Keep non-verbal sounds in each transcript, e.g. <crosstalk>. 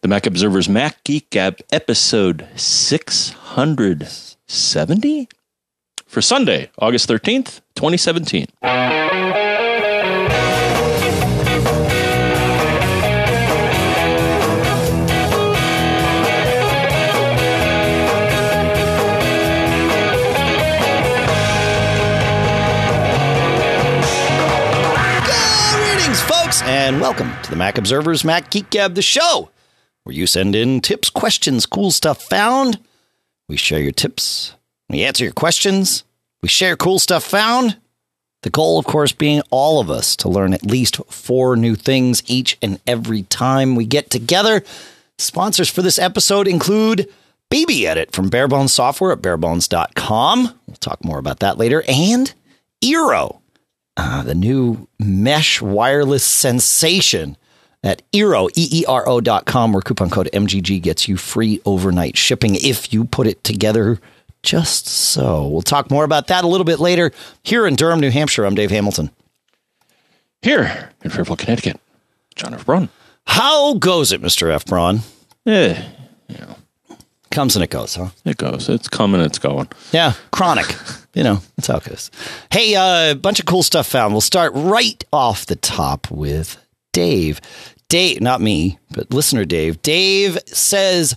The Mac Observer's Mac Geek Gab episode 670 for Sunday, August 13th, 2017. Greetings, folks, and welcome to the Mac Observer's Mac Geek Gab, the show where you send in tips, questions, cool stuff found. We share your tips, we answer your questions, we share cool stuff found. The goal, of course, being all of us to learn at least four new things each and every time we get together. Sponsors for this episode include BB Edit from Barebones Software at barebones.com. We'll talk more about that later. And Eero, uh, the new mesh wireless sensation at Eero, E-E-R-O dot com, where coupon code MGG gets you free overnight shipping if you put it together just so. We'll talk more about that a little bit later here in Durham, New Hampshire. I'm Dave Hamilton. Here in Fairfield, Connecticut, John F. Braun. How goes it, Mr. F. Braun? Eh, Comes and it goes, huh? it goes. It's coming, it's going. Yeah, chronic. you know, that's how it goes. Hey, a uh, bunch of cool stuff found. We'll start right off the top with Dave. Dave, not me, but listener Dave. Dave says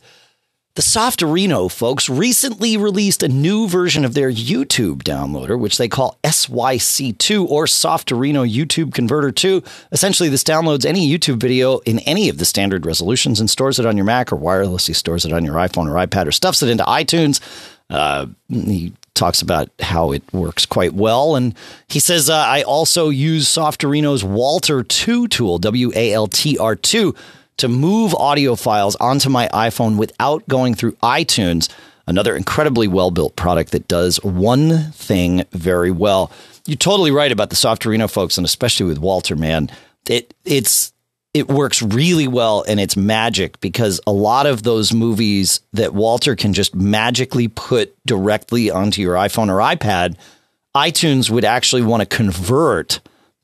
the Softorino folks recently released a new version of their YouTube downloader, which they call SYC2 or Softorino YouTube Converter 2. Essentially, this downloads any YouTube video in any of the standard resolutions and stores it on your Mac or wirelessly stores it on your iPhone or iPad or stuffs it into iTunes. Uh, he talks about how it works quite well. And he says, uh, I also use Softorino's WALTR 2 tool, W A L T R 2, to move audio files onto my iPhone without going through iTunes. Another incredibly well built product that does one thing very well. You're totally right about the Softorino folks, and especially with WALTR, man. It it's it works really well and it's magic because a lot of those movies that WALTR can just magically put directly onto your iPhone or iPad, iTunes would actually want to convert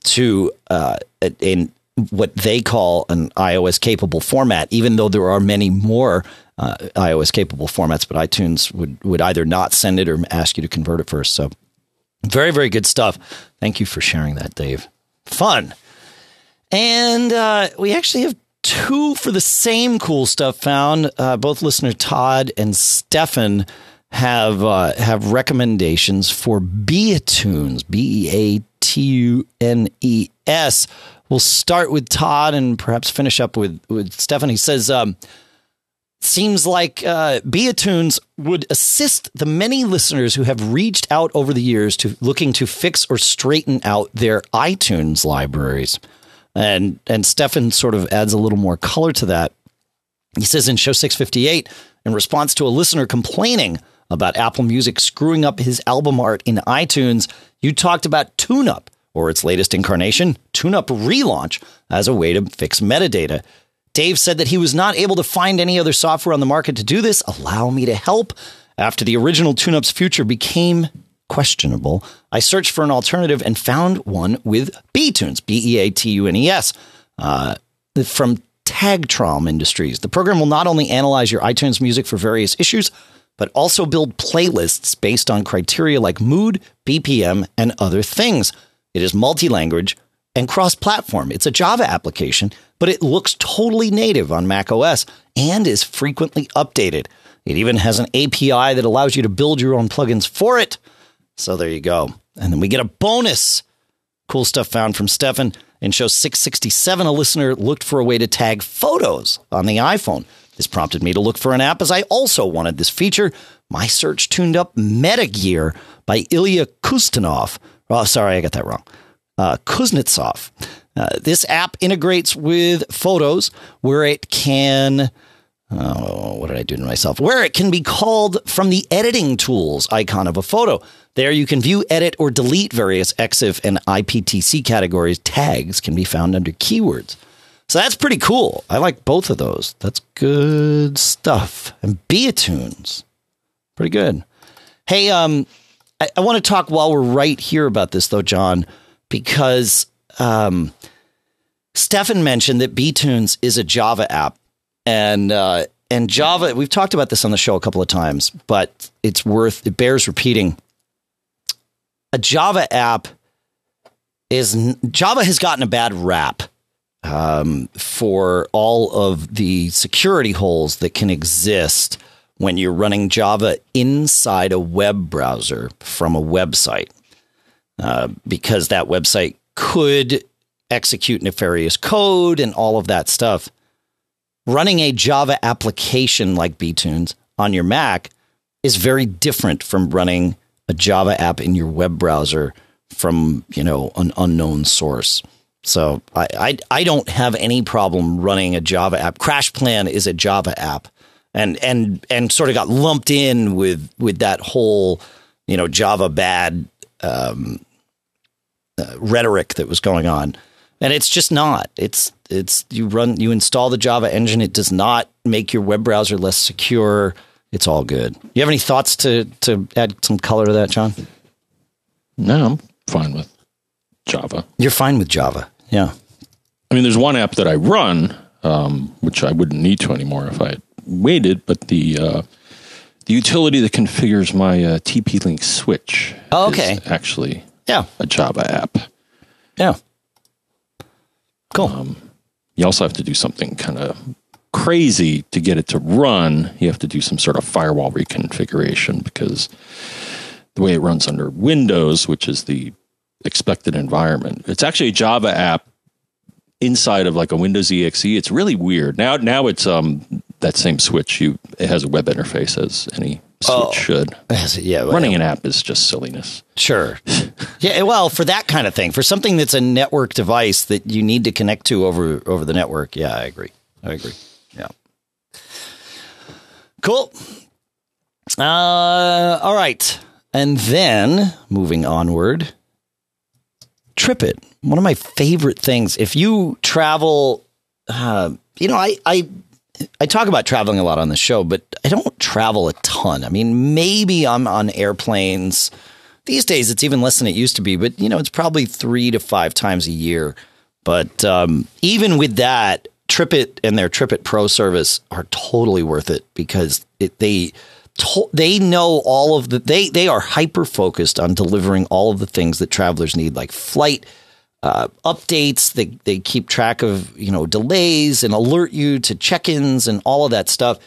to uh, in what they call an iOS capable format, even though there are many more uh, iOS capable formats, but iTunes would, would either not send it or ask you to convert it first. So very, very good stuff. Thank you for sharing that, Dave. Fun. And uh, we actually have two for the same cool stuff found. Uh, both listener Todd and Stefan have uh, have recommendations for Beatunes, B E A T U N E S. We'll start with Todd and perhaps finish up with with Stefan. He says. Um, seems like uh, Beatunes would assist the many listeners who have reached out over the years to looking to fix or straighten out their iTunes libraries. And and Stefan sort of adds a little more color to that. He says in show 658, in response to a listener complaining about Apple Music screwing up his album art in iTunes, you talked about TuneUp or its latest incarnation, TuneUp Relaunch, as a way to fix metadata. Dave said that he was not able to find any other software on the market to do this. Allow me to help. After the original TuneUp's future became questionable, I searched for an alternative and found one with Beatunes, B E A T U N E S, uh, from Tagtrom Industries. The program will not only analyze your iTunes music for various issues, but also build playlists based on criteria like mood, BPM, and other things. It is multi language and cross platform. It's a Java application, but it looks totally native on Mac OS and is frequently updated. It even has an API that allows you to build your own plugins for it. So there you go. And then we get a bonus. Cool stuff found from Stefan. In show 667, a listener looked for a way to tag photos on the iPhone. This prompted me to look for an app as I also wanted this feature. My search tuned up Metagear by Ilya Kustanov. Oh, sorry, I got that wrong uh, Kuznetsov. Uh, this app integrates with Photos where it can. Oh, what did I do to myself? Where it can be called from the editing tools icon of a photo. There you can view, edit, or delete various EXIF and IPTC categories. Tags can be found under keywords. So that's pretty cool. I like both of those. That's good stuff. And Beatunes, pretty good. Hey, um, I, I want to talk while we're right here about this, though, John because um, Stefan mentioned that Beatunes is a Java app. and uh, and Java. We've talked about this on the show a couple of times, but it's worth it bears repeating. A Java app is Java has gotten a bad rap um, for all of the security holes that can exist when you're running Java inside a web browser from a website, uh, because that website could execute nefarious code and all of that stuff. Running a Java application like Beatunes on your Mac is very different from running a Java app in your web browser from, you know, an unknown source. So I, I, I don't have any problem running a Java app. CrashPlan is a Java app, and and and sort of got lumped in with with that whole you know Java bad um, uh, rhetoric that was going on and it's just not. It's it's you run you install the Java engine. It does not make your web browser less secure. It's all good. You have any thoughts to to add some color to that, John? No, I'm fine with Java. You're fine with Java, yeah. I mean, there's one app that I run, um, which I wouldn't need to anymore if I had waited, but the uh, the utility that configures my uh, TP-Link switch. Oh, okay. actually, yeah, a Java app. Yeah. Cool. Um, you also have to do something kind of crazy to get it to run. You have to do some sort of firewall reconfiguration because the way it runs under Windows, which is the expected environment, it's actually a Java app inside of like a Windows exe. It's really weird. Now, now it's um that same switch. You it has a web interface as any switch oh, should. <laughs> Yeah, well, running an app is just silliness. Sure. <laughs> yeah, well, for that kind of thing, for something that's a network device that you need to connect to over over the network. Yeah, I agree. I agree. Yeah. Cool. Uh, all right, and then moving onward, TripIt. One of my favorite things. If you travel, uh, you know, I I I talk about traveling a lot on the show, but I don't travel a ton. I mean, maybe I'm on airplanes. These days, it's even less than it used to be, but you know, it's probably three to five times a year. But um, even with that, TripIt and their TripIt Pro service are totally worth it because it, they to, they know all of the they they are hyper focused on delivering all of the things that travelers need, like flight uh, updates. They they keep track of you know delays and alert you to check-ins and all of that stuff.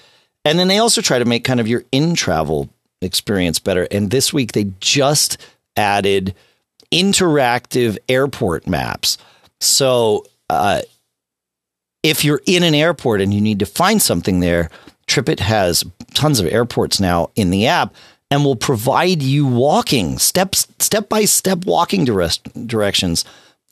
And then they also try to make kind of your in travel experience better. And this week they just added interactive airport maps. So uh, if you're in an airport and you need to find something there, TripIt has tons of airports now in the app and will provide you walking steps step by step walking directions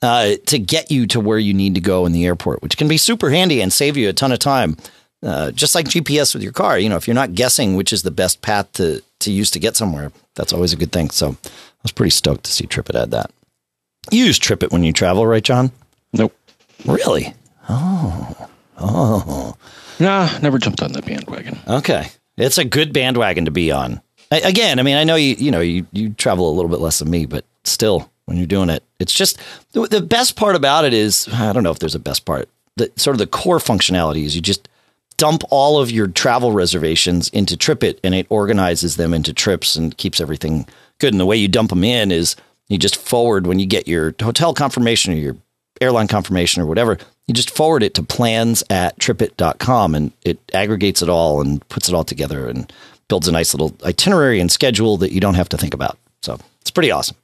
uh, to get you to where you need to go in the airport, which can be super handy and save you a ton of time. Uh, just like GPS with your car, you know, if you're not guessing which is the best path to, to use to get somewhere, that's always a good thing. So I was pretty stoked to see TripIt add that. You use TripIt when you travel, right, John? Nope. Really? Oh. Oh. Nah, never jumped on that bandwagon. Okay. It's a good bandwagon to be on. I, again, I mean, I know you, you know, you, you travel a little bit less than me, but still, when you're doing it. It's just the, the best part about it is I don't know if there's a best part. The sort of the core functionality is you just dump all of your travel reservations into TripIt and it organizes them into trips and keeps everything good. And the way you dump them in is you just forward when you get your hotel confirmation or your airline confirmation or whatever, you just forward it to plans at tripit.com and it aggregates it all and puts it all together and builds a nice little itinerary and schedule that you don't have to think about. So it's pretty awesome.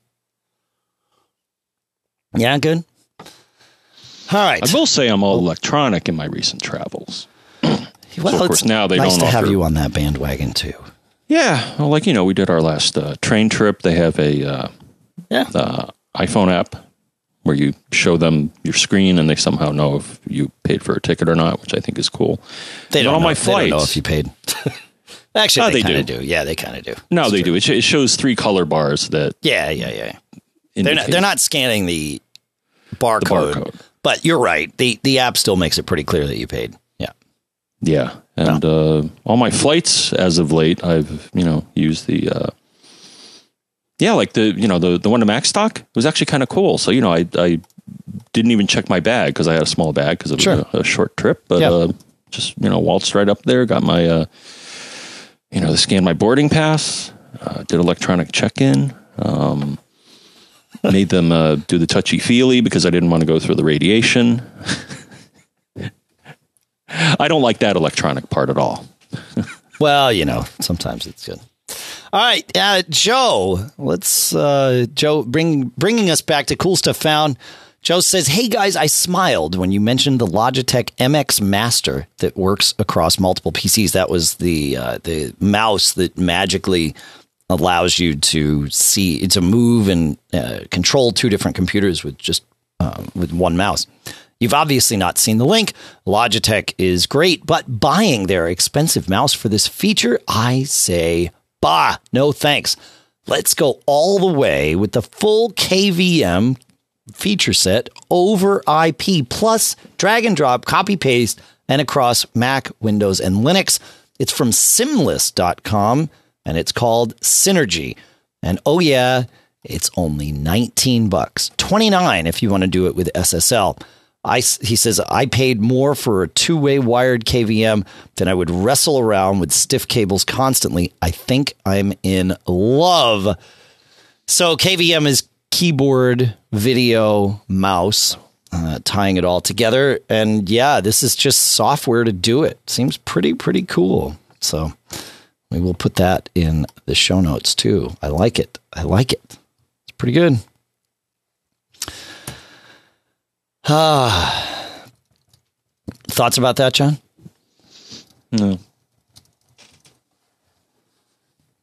Yeah, good. All right. I will say I'm all electronic in my recent travels. <clears throat> well, so of course now they nice don't to offer, have you on that bandwagon too. Yeah, well, like you know, we did our last uh, train trip. They have a uh, yeah uh, iPhone app where you show them your screen and they somehow know if you paid for a ticket or not, which I think is cool. They don't, know, my flights, they don't know if you paid. <laughs> Actually, no, they, they do. do. Yeah, they kind of do. No, That's they true. do. It, shows three color bars that. Yeah, yeah, yeah. They're not, they're not scanning the barcode, the barcode, but you're right. The the app still makes it pretty clear that you paid. Yeah. Yeah. And uh, all my flights as of late, I've, you know, used the, uh, yeah, like the, you know, the, the one to Macstock was actually kind of cool. So, you know, I, I didn't even check my bag because I had a small bag because it was sure. a, a, short trip, but, yeah. uh, just you know waltzed right up there, got my uh, you know, scanned my boarding pass, uh, did electronic check in. Um, made them uh, do the touchy feely because I didn't want to go through the radiation. <laughs> I don't like that electronic part at all. <laughs> well, you know, sometimes it's good. All right, uh, Joe. Let's uh, Joe bring bringing us back to cool stuff found. Joe says, "Hey guys, I smiled when you mentioned the Logitech MX Master that works across multiple PCs. That was the uh, the mouse that magically allows you to see to move and uh, control two different computers with just uh, with one mouse." You've obviously not seen the link. Logitech is great, but buying their expensive mouse for this feature, I say Bah, no thanks. Let's go all the way with the full KVM feature set over IP plus drag and drop, copy paste, and across Mac, Windows, and Linux. It's from symless.com and it's called Synergy. And oh, yeah, it's only 19 bucks, 29 if you want to do it with SSL. I, he says, I paid more for a two way wired KVM than I would wrestle around with stiff cables constantly. I think I'm in love. So, KVM is keyboard, video, mouse, uh, tying it all together. And yeah, this is just software to do it. Seems pretty, pretty cool. So, we will put that in the show notes too. I like it. I like it. It's pretty good. Ah. <sighs> Thoughts about that, John? No.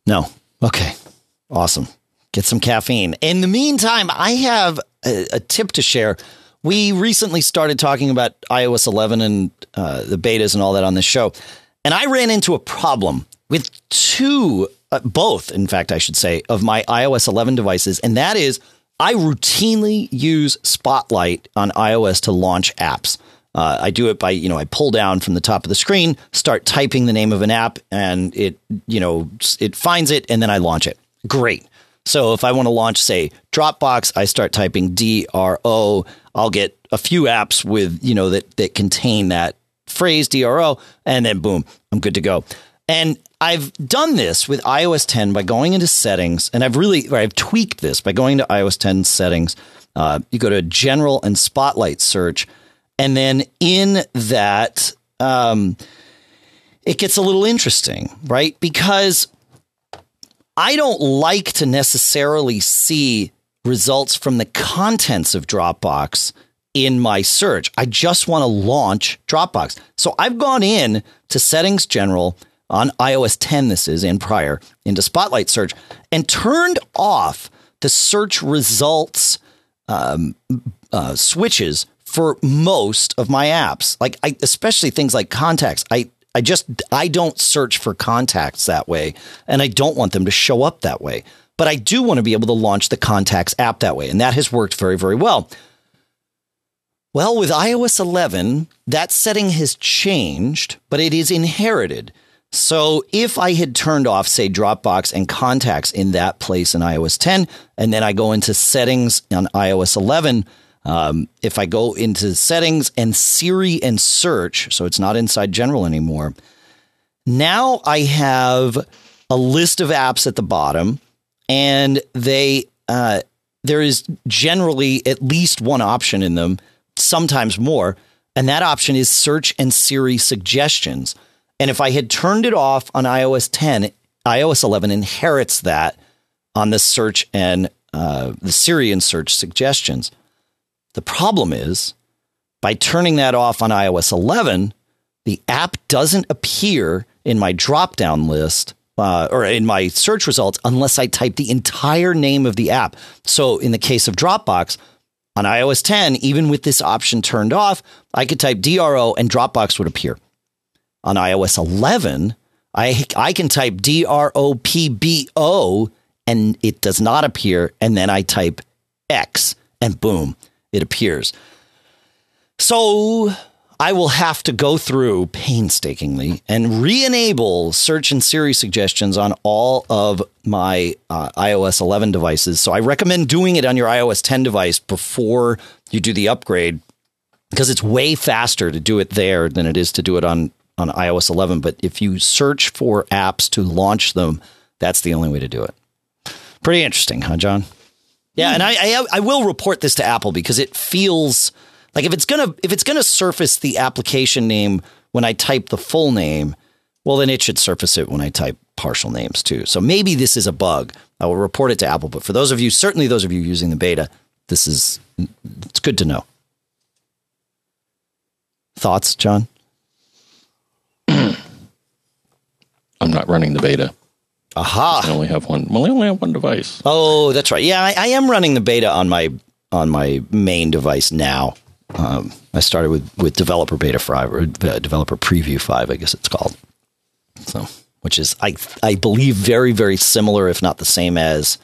No. Okay. Awesome. Get some caffeine. In the meantime, I have a, a tip to share. We recently started talking about iOS 11 and uh, the betas and all that on this show. And I ran into a problem with two, uh, both, in fact, I should say, of my iOS 11 devices. And that is I routinely use Spotlight on iOS to launch apps. Uh, I do it by, you know, I pull down from the top of the screen, start typing the name of an app, and it, you know, it finds it, and then I launch it. Great. So if I want to launch, say, Dropbox, I start typing D R O. I'll get a few apps with, you know, that that contain that phrase D R O, and then boom, I'm good to go. And I've done this with iOS 10 by going into settings, and I've really I've tweaked this by going to iOS 10 settings. Uh, you go to General and Spotlight search, and then in that, um, it gets a little interesting, right? Because I don't like to necessarily see results from the contents of Dropbox in my search. I just want to launch Dropbox. So I've gone in to settings general on iOS 10, this is in prior, into Spotlight search and turned off the search results um, uh, switches for most of my apps. Like, I, especially things like contacts. I, I just, I don't search for contacts that way, and I don't want them to show up that way. But I do want to be able to launch the contacts app that way, and that has worked very, very well. Well, with iOS 11, that setting has changed, but it is inherited. So if I had turned off, say, Dropbox and contacts in that place in iOS 10, and then I go into settings on iOS 11, um, if I go into settings and Siri and search, so it's not inside general anymore, now I have a list of apps at the bottom, and they uh, there is generally at least one option in them, sometimes more, and that option is search and Siri suggestions. And if I had turned it off on iOS 10, iOS 11 inherits that on the search and uh, the Siri and search suggestions. The problem is by turning that off on iOS 11, the app doesn't appear in my drop down list uh, or in my search results unless I type the entire name of the app. So in the case of Dropbox, on iOS 10, even with this option turned off, I could type DRO and Dropbox would appear on iOS 11, I I can type D R O P B O and it does not appear, and then I type X and boom, it appears. So I will have to go through painstakingly and re-enable search and Siri suggestions on all of my uh, iOS 11 devices. So I recommend doing it on your iOS 10 device before you do the upgrade because it's way faster to do it there than it is to do it on on iOS 11. But if you search for apps to launch them, that's the only way to do it. Pretty interesting, huh, John? Yeah, and I, I I will report this to Apple because it feels like if it's gonna if it's gonna surface the application name when I type the full name, well then it should surface it when I type partial names too. So maybe this is a bug. I will report it to Apple. But for those of you, certainly those of you using the beta, this is it's good to know. Thoughts, John? Not running the beta. Aha! I only have one. Well, I only have one device. Oh, that's right. Yeah, I, I am running the beta on my on my main device now. Um, I started with with developer beta five or uh, developer preview five, I guess it's called. So, which is I I believe very very similar, if not the same as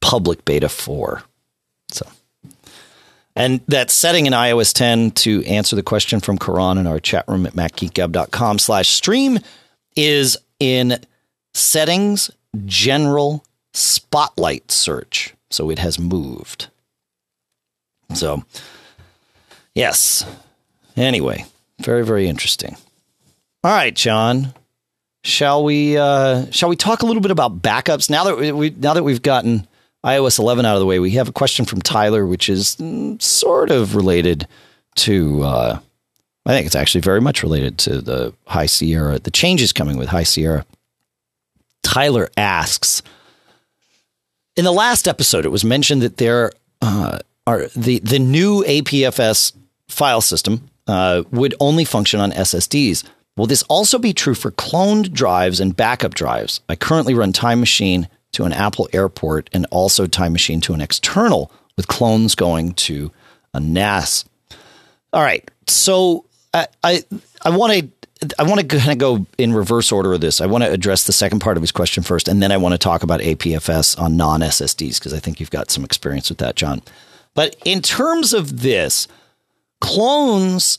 public beta four. So, and that setting in iOS 10 to answer the question from Karan in our chat room at macgeekgab.com slash stream is in settings, general spotlight search. So it has moved. So, yes. Anyway, very, very interesting. All right, John. Shall we uh, shall we talk a little bit about backups now that we, now that we've gotten iOS 11 out of the way? We have a question from Tyler, which is mm, sort of related to. Uh, I think it's actually very much related to the High Sierra, the changes coming with High Sierra. Tyler asks In the last episode, it was mentioned that there uh, are the, the new APFS file system uh, would only function on SSDs. Will this also be true for cloned drives and backup drives? I currently run Time Machine to an Apple Airport and also Time Machine to an external, with clones going to a NAS. All right, so I I, want to I want to kind of go in reverse order of this. I want to address the second part of his question first, and then I want to talk about APFS on non SSDs because I think you've got some experience with that, John. But in terms of this, clones,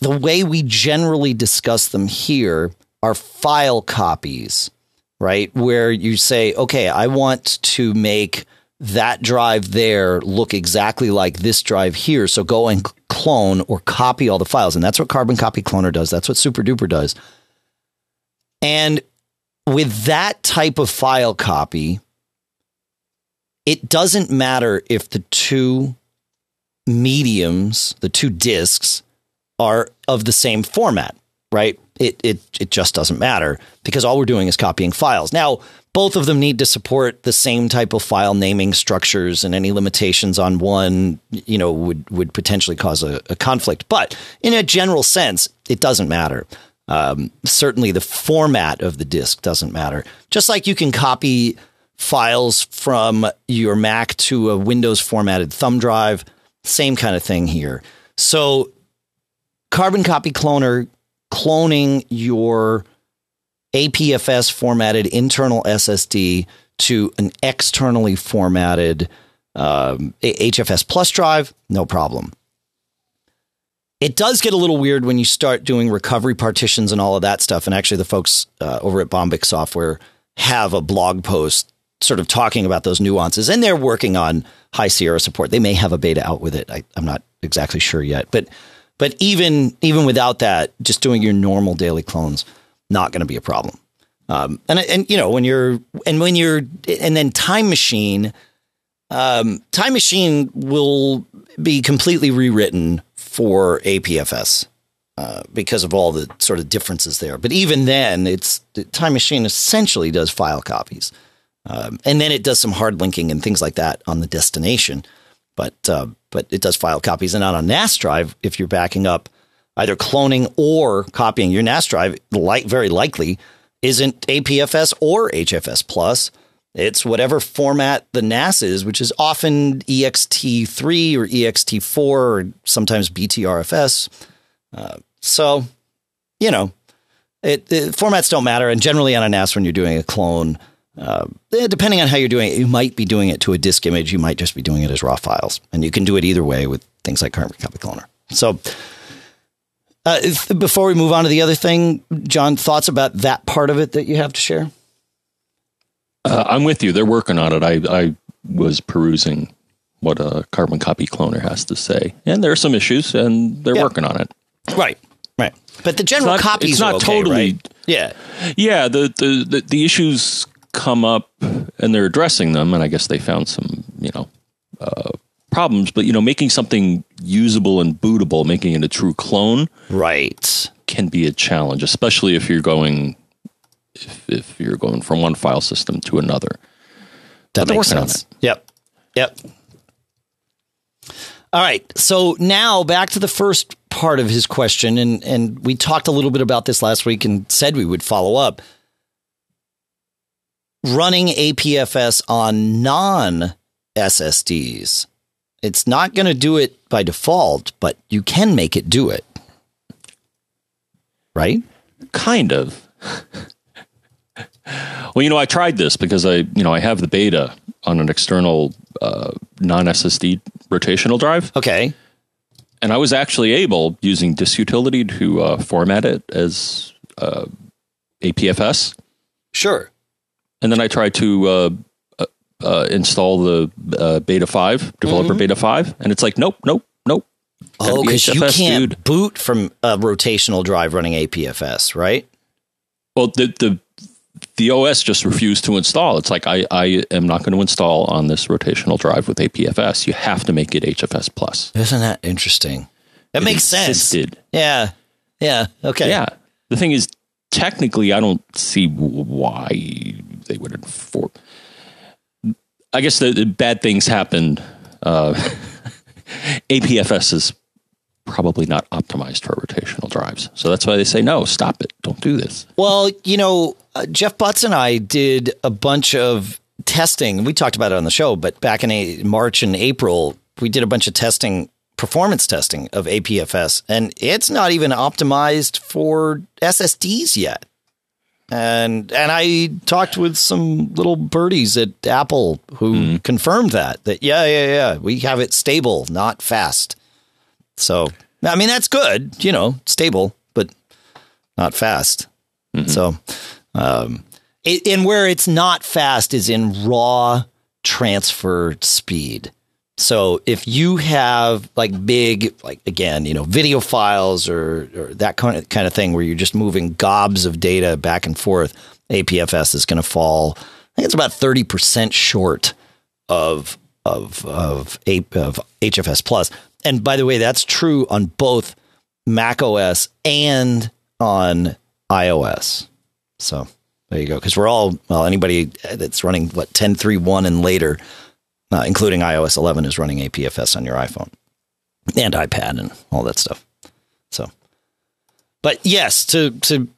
the way we generally discuss them here, are file copies, right? Where you say, okay, I want to make that drive there look exactly like this drive here. So go and clone or copy all the files. And that's what Carbon Copy Cloner does. That's what Super Duper does. And with that type of file copy, it doesn't matter if the two mediums, the two disks, are of the same format, right? It, it, it just doesn't matter because all we're doing is copying files. Now, both of them need to support the same type of file naming structures and any limitations on one, you know, would, would potentially cause a, a conflict. But in a general sense, it doesn't matter. Um, certainly the format of the disk doesn't matter. Just like you can copy files from your Mac to a Windows formatted thumb drive, same kind of thing here. So Carbon Copy Cloner cloning your APFS formatted internal SSD to an externally formatted um, HFS Plus drive, no problem. It does get a little weird when you start doing recovery partitions and all of that stuff. And actually, the folks uh, over at Bombich Software have a blog post sort of talking about those nuances, and they're working on High Sierra support. They may have a beta out with it. I, I'm not exactly sure yet, but but even even without that, just doing your normal daily clones, not going to be a problem. Um, and and you know when you're and when you're and then Time Machine, um, Time Machine will be completely rewritten for APFS uh, because of all the sort of differences there. But even then, it's Time Machine essentially does file copies, um, and then it does some hard linking and things like that on the destination. But uh, but it does file copies, and on a NAS drive, if you're backing up either cloning or copying your NAS drive, like very likely isn't APFS or HFS plus. It's whatever format the NAS is, which is often ext3 or ext4 or sometimes BTRFS. Uh, so, you know, it, it, formats don't matter. And generally on a NAS, when you're doing a clone, uh, eh, depending on how you're doing it, you might be doing it to a disk image. You might just be doing it as raw files. And you can do it either way with things like Carbon Copy Cloner. So, uh, before we move on to the other thing, John, thoughts about that part of it that you have to share? Uh, I'm with you. They're working on it. I, I was perusing what a carbon copy cloner has to say, and there are some issues, and they're yeah. working on it. Right, right. But the general It's not- copies it's not okay, totally- right? Yeah. Yeah, the, the, the, the issues come up and they're addressing them, and I guess they found some, you know, uh, problems. But, you know, making something usable and bootable, making it a true clone, Right. can be a challenge, especially if you're going if, if you're going from one file system to another. That makes sense. Yep. Yep. All right. So now back to the first part of his question, and and we talked a little bit about this last week and said we would follow up. Running APFS on non SSDs. It's not going to do it by default, but you can make it do it. Right? Kind of. well, you know, I tried this because I, you know, I have the beta on an external uh, non SSD rotational drive, Okay. and I was actually able using Disk Utility to uh, format it as uh, APFS. Sure. and then I tried to uh, install the uh, Beta Five developer Beta Five, and it's like, nope, nope, nope. Oh, because you can't dude. boot from a rotational drive running APFS, right? Well, the the the OS just refused to install. It's like I I am not going to install on this rotational drive with APFS. You have to make it HFS plus. Isn't that interesting? That It makes sense. Yeah. Yeah. Okay. Yeah. The thing is, technically, I don't see why they would enforce. I guess the, the bad things happened. Uh, <laughs> APFS is probably not optimized for rotational drives, so that's why they say no. Stop it. Don't do this. Well, you know, uh, Jeff Butts and I did a bunch of testing. We talked about it on the show, but back in a, March and April, we did a bunch of testing, performance testing of APFS, and it's not even optimized for SSDs yet. And and I talked with some little birdies at Apple who confirmed that that yeah yeah yeah we have it stable, not fast. So I mean that's good, you know, stable, but not fast. So, um, it, and where it's not fast is in raw transfer speed. So if you have like big, like again, you know, video files or, or that kind of kind of thing where you're just moving gobs of data back and forth, APFS is going to fall. I think it's about thirty percent short of of of of HFS plus. And by the way, that's true on both Mac OS and on iOS. So there you go. Because we're all well, anybody that's running what 10.3.1 and later, uh, including iOS 11, is running APFS on your iPhone and iPad and all that stuff. So, but yes, to to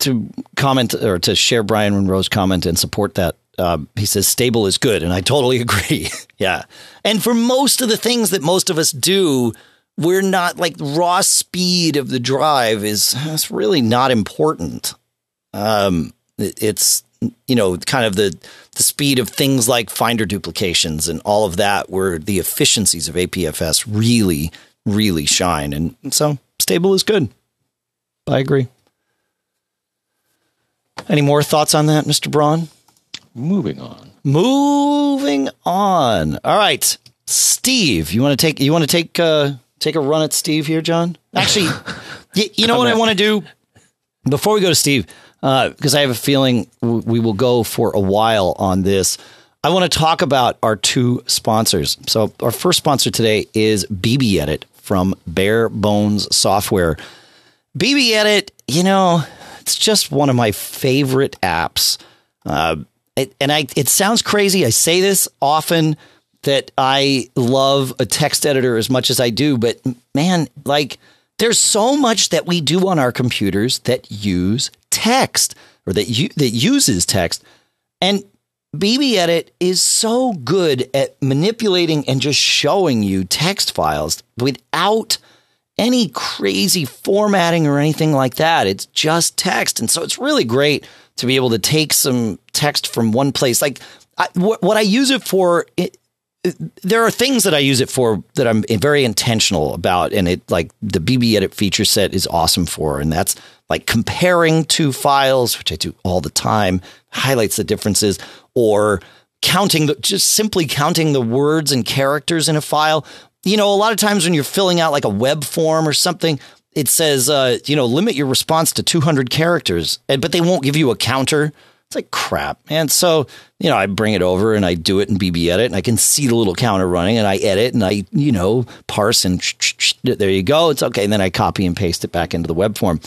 to comment or to share Brian Monroe's comment and support that. Um, he says stable is good, and I totally <laughs> agree. yeah, and for most of the things that most of us do, we're not like raw speed of the drive is it's really not important. Um, it- it's you know kind of the the speed of things like finder duplications and all of that, where the efficiencies of APFS really really shine, and so stable is good. I agree. Any more thoughts on that, Mr. Braun? Moving on. Moving on. All right, Steve, you want to take you want to take uh, take a run at Steve here, John? Actually, <laughs> y- you know what I want to do before we go to Steve, because I have a feeling we will go for a while on this. I want to talk about our two sponsors. So our first sponsor today is BB Edit from Bare Bones Software. BB Edit, you know, it's just one of my favorite apps. Uh, it, and I, it sounds crazy. I say this often that I love a text editor as much as I do, but man, like there's so much that we do on our computers that use text or that you, that uses text. And BB Edit is so good at manipulating and just showing you text files without any crazy formatting or anything like that. It's just text. And so it's really great to be able to take some text from one place. Like I, what, what I use it for, it, there are things that I use it for that I'm very intentional about. And it like the BB Edit feature set is awesome for. And that's like comparing two files, which I do all the time, highlights the differences or counting the, just simply counting the words and characters in a file. You know, a lot of times when you're filling out like a web form or something, it says, uh, you know, limit your response to 200 characters, but they won't give you a counter. It's like crap. And so, you know, I bring it over and I do it in BB Edit and I can see the little counter running and I edit and I, you know, parse and there you go. It's okay. And then I copy and paste it back into the web form.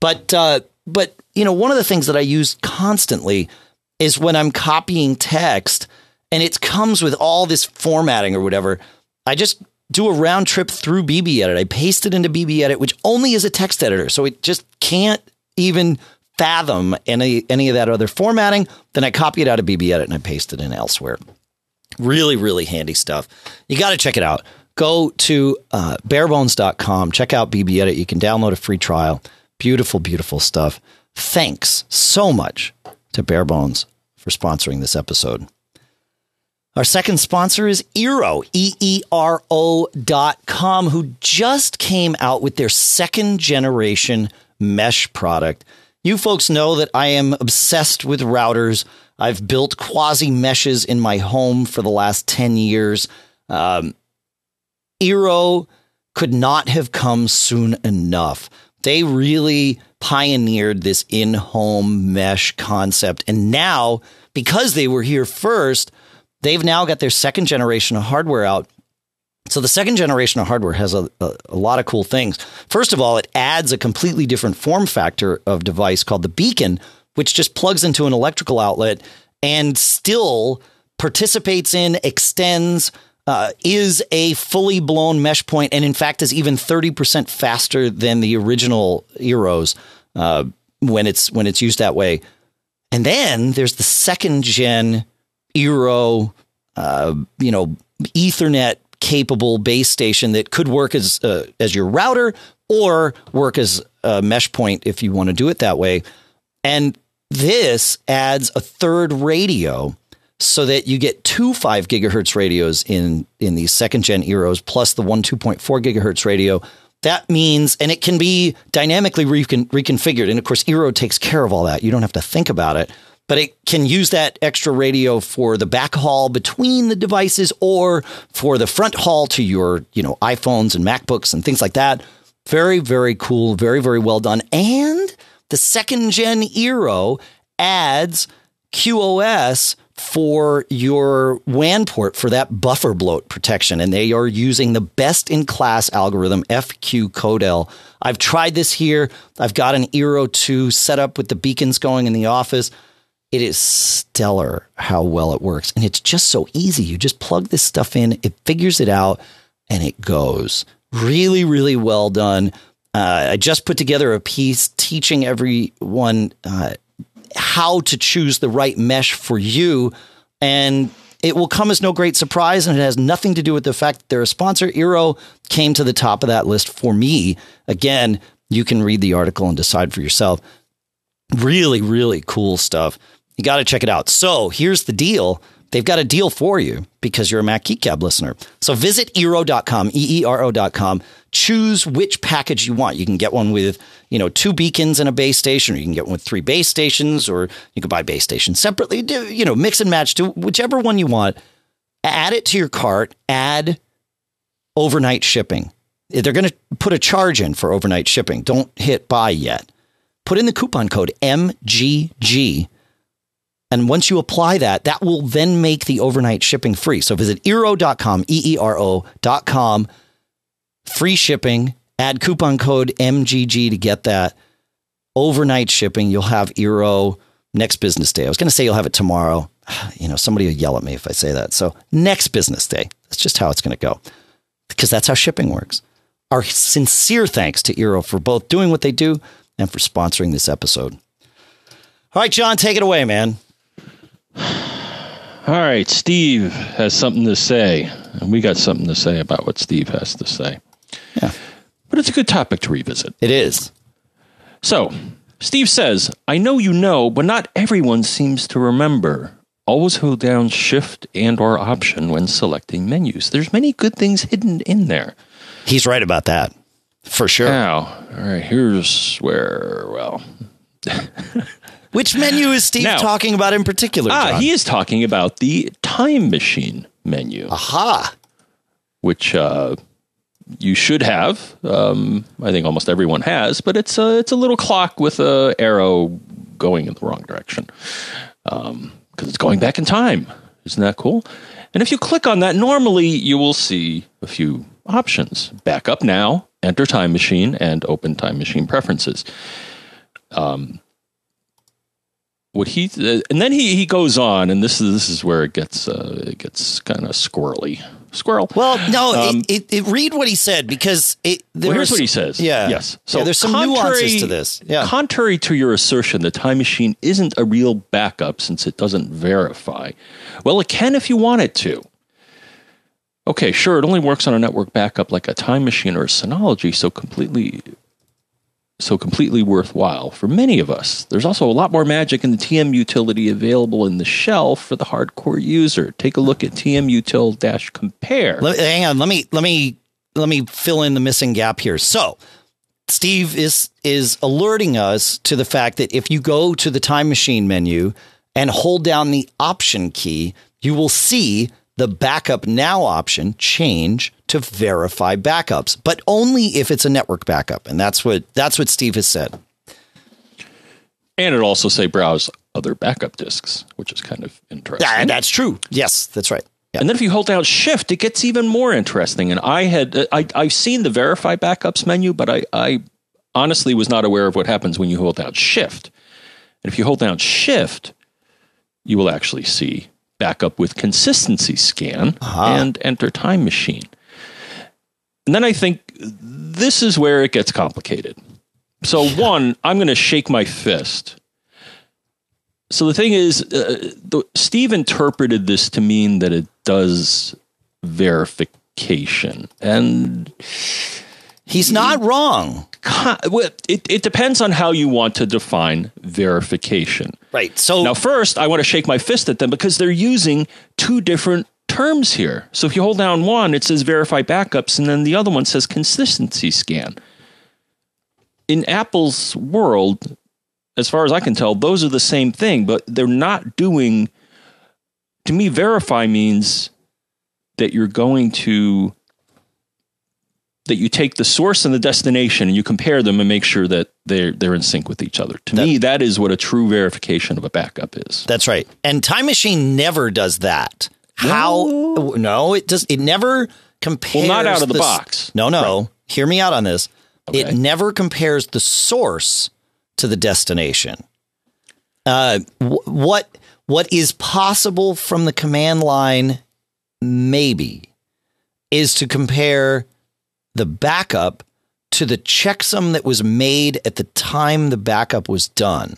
But, uh, but, you know, one of the things that I use constantly is when I'm copying text and it comes with all this formatting or whatever. I just do a round trip through BB Edit. I paste it into BB Edit, which only is a text editor. So it just can't even fathom any any of that other formatting. Then I copy it out of BB Edit and I paste it in elsewhere. Really, really handy stuff. You got to check it out. Go to uh, barebones.com, check out BB Edit. You can download a free trial. Beautiful, beautiful stuff. Thanks so much to Barebones for sponsoring this episode. Our second sponsor is Eero, E E R O dot com, who just came out with their second generation mesh product. You folks know that I am obsessed with routers. I've built quasi meshes in my home for the last 10 years. Um, Eero could not have come soon enough. They really pioneered this in home mesh concept. And now, because they were here first, they've now got their second generation of hardware out. So the second generation of hardware has a, a, a, lot of cool things. First of all, it adds a completely different form factor of device called the beacon, which just plugs into an electrical outlet and still participates in, extends, uh, is a fully blown mesh point, and in fact is even 30% faster than the original Eeros uh, when it's when it's used that way. And then there's the second gen Eero, uh, you know, Ethernet capable base station that could work as uh, as your router or work as a mesh point if you want to do it that way. And this adds a third radio so that you get two five gigahertz radios in in these second gen Eeros plus the one 2.4 gigahertz radio. That means, and it can be dynamically recon, reconfigured. And of course, Eero takes care of all that. You don't have to think about it but it can use that extra radio for the back haul between the devices or for the front haul to your, you know, iPhones and MacBooks and things like that. Very, very cool. Very, very well done. And the second gen Eero adds QoS for your WAN port for that buffer bloat protection. And they are using the best in class algorithm, FQCODEL. I've tried this here. I've got an Eero 2 set up with the beacons going in the office. It is stellar how well it works. And it's just so easy. You just plug this stuff in, it figures it out, and it goes. Really, really well done. Uh, I just put together a piece teaching everyone uh, how to choose the right mesh for you. And it will come as no great surprise, and it has nothing to do with the fact that they're a sponsor. Eero came to the top of that list for me. Again, you can read the article and decide for yourself. Really, really cool stuff. You got to check it out. So here's the deal. They've got a deal for you because you're a Mac Geek Gab listener. So visit Eero.com, E-E-R-O.com. Choose which package you want. You can get one with, you know, two beacons and a base station, or you can get one with three base stations, or you can buy base stations separately. Do, you know, mix and match to whichever one you want. Add it to your cart. Add overnight shipping. They're going to put a charge in for overnight shipping. Don't hit buy yet. Put in the coupon code MGG and once you apply that, that will then make the overnight shipping free. So visit eero.com, E E R O.com, free shipping, add coupon code MGG to get that overnight shipping. You'll have Eero next business day. I was going to say you'll have it tomorrow. <sighs> You know, somebody will yell at me if I say that. So next business day. That's just how it's going to go because that's how shipping works. Our sincere thanks to Eero for both doing what they do and for sponsoring this episode. All right, John, take it away, man. All right, Steve has something to say, and we got something to say about what Steve has to say. Yeah. But it's a good topic to revisit. It is. So, Steve says, I know you know, but not everyone seems to remember. Always hold down shift and or option when selecting menus. There's many good things hidden in there. He's right about that. For sure. Now, all right, here's where, well, <laughs> Which menu is Steve now, talking about in particular? Ah, he is talking about the time machine menu. Aha. Which uh, you should have. Um, I think almost everyone has, but it's a it's a little clock with a arrow going in the wrong direction because um, it's going back in time. Isn't that cool? And if you click on that, normally you will see a few options: backup now, enter time machine, and open time machine preferences. Um, what he uh, and then he he goes on, and this is this is where it gets uh, it gets kind of squirrely. Squirrel. Well, no, um, it, it, it, read what he said because it. Well, here's what he says. Yeah. Yes. So yeah, there's some nuances to this. Yeah. Contrary to your assertion, the time machine isn't a real backup since it doesn't verify. Well, it can if you want it to. Okay, sure, it only works on a network backup like a time machine or a Synology, so completely so completely worthwhile for many of us. There's also a lot more magic in the TM utility available in the shell for the hardcore user. Take a look at tmutil-compare. Let, hang on, let me let me let me fill in the missing gap here. So, Steve is is alerting us to the fact that if you go to the time machine menu and hold down the option key, you will see the backup now option change to verify backups, but only if it's a network backup. And that's what that's what Steve has said. And it also say browse other backup disks, which is kind of interesting. Yeah, and that's true. Yes, that's right. Yeah. And then if you hold down shift, it gets even more interesting. And I had uh, I I've seen the verify backups menu, but I I honestly was not aware of what happens when you hold down shift. And if you hold down shift, you will actually see backup with consistency scan uh-huh. and enter time machine. And then I think this is where it gets complicated. So, one, I'm going to shake my fist. So the thing is, uh, the, Steve interpreted this to mean that it does verification, and he's not wrong. It, it depends on how you want to define verification. Right. So now, first, I want to shake my fist at them because they're using two different terms here. So if you hold down one, it says verify backups, and then the other one says consistency scan. In Apple's world, as far as I can tell, those are the same thing, but they're not doing. To me, verify means that you're going to that you take the source and the destination and you compare them and make sure that they're they're in sync with each other. To that, me, that is what a true verification of a backup is. That's right. And Time Machine never does that. How? No, no it does. It never compares. Well, not out of the, the box. No, no. Right. Hear me out on this. Okay. It never compares the source to the destination. Uh, what what is possible from the command line, maybe, is to compare the backup to the checksum that was made at the time the backup was done.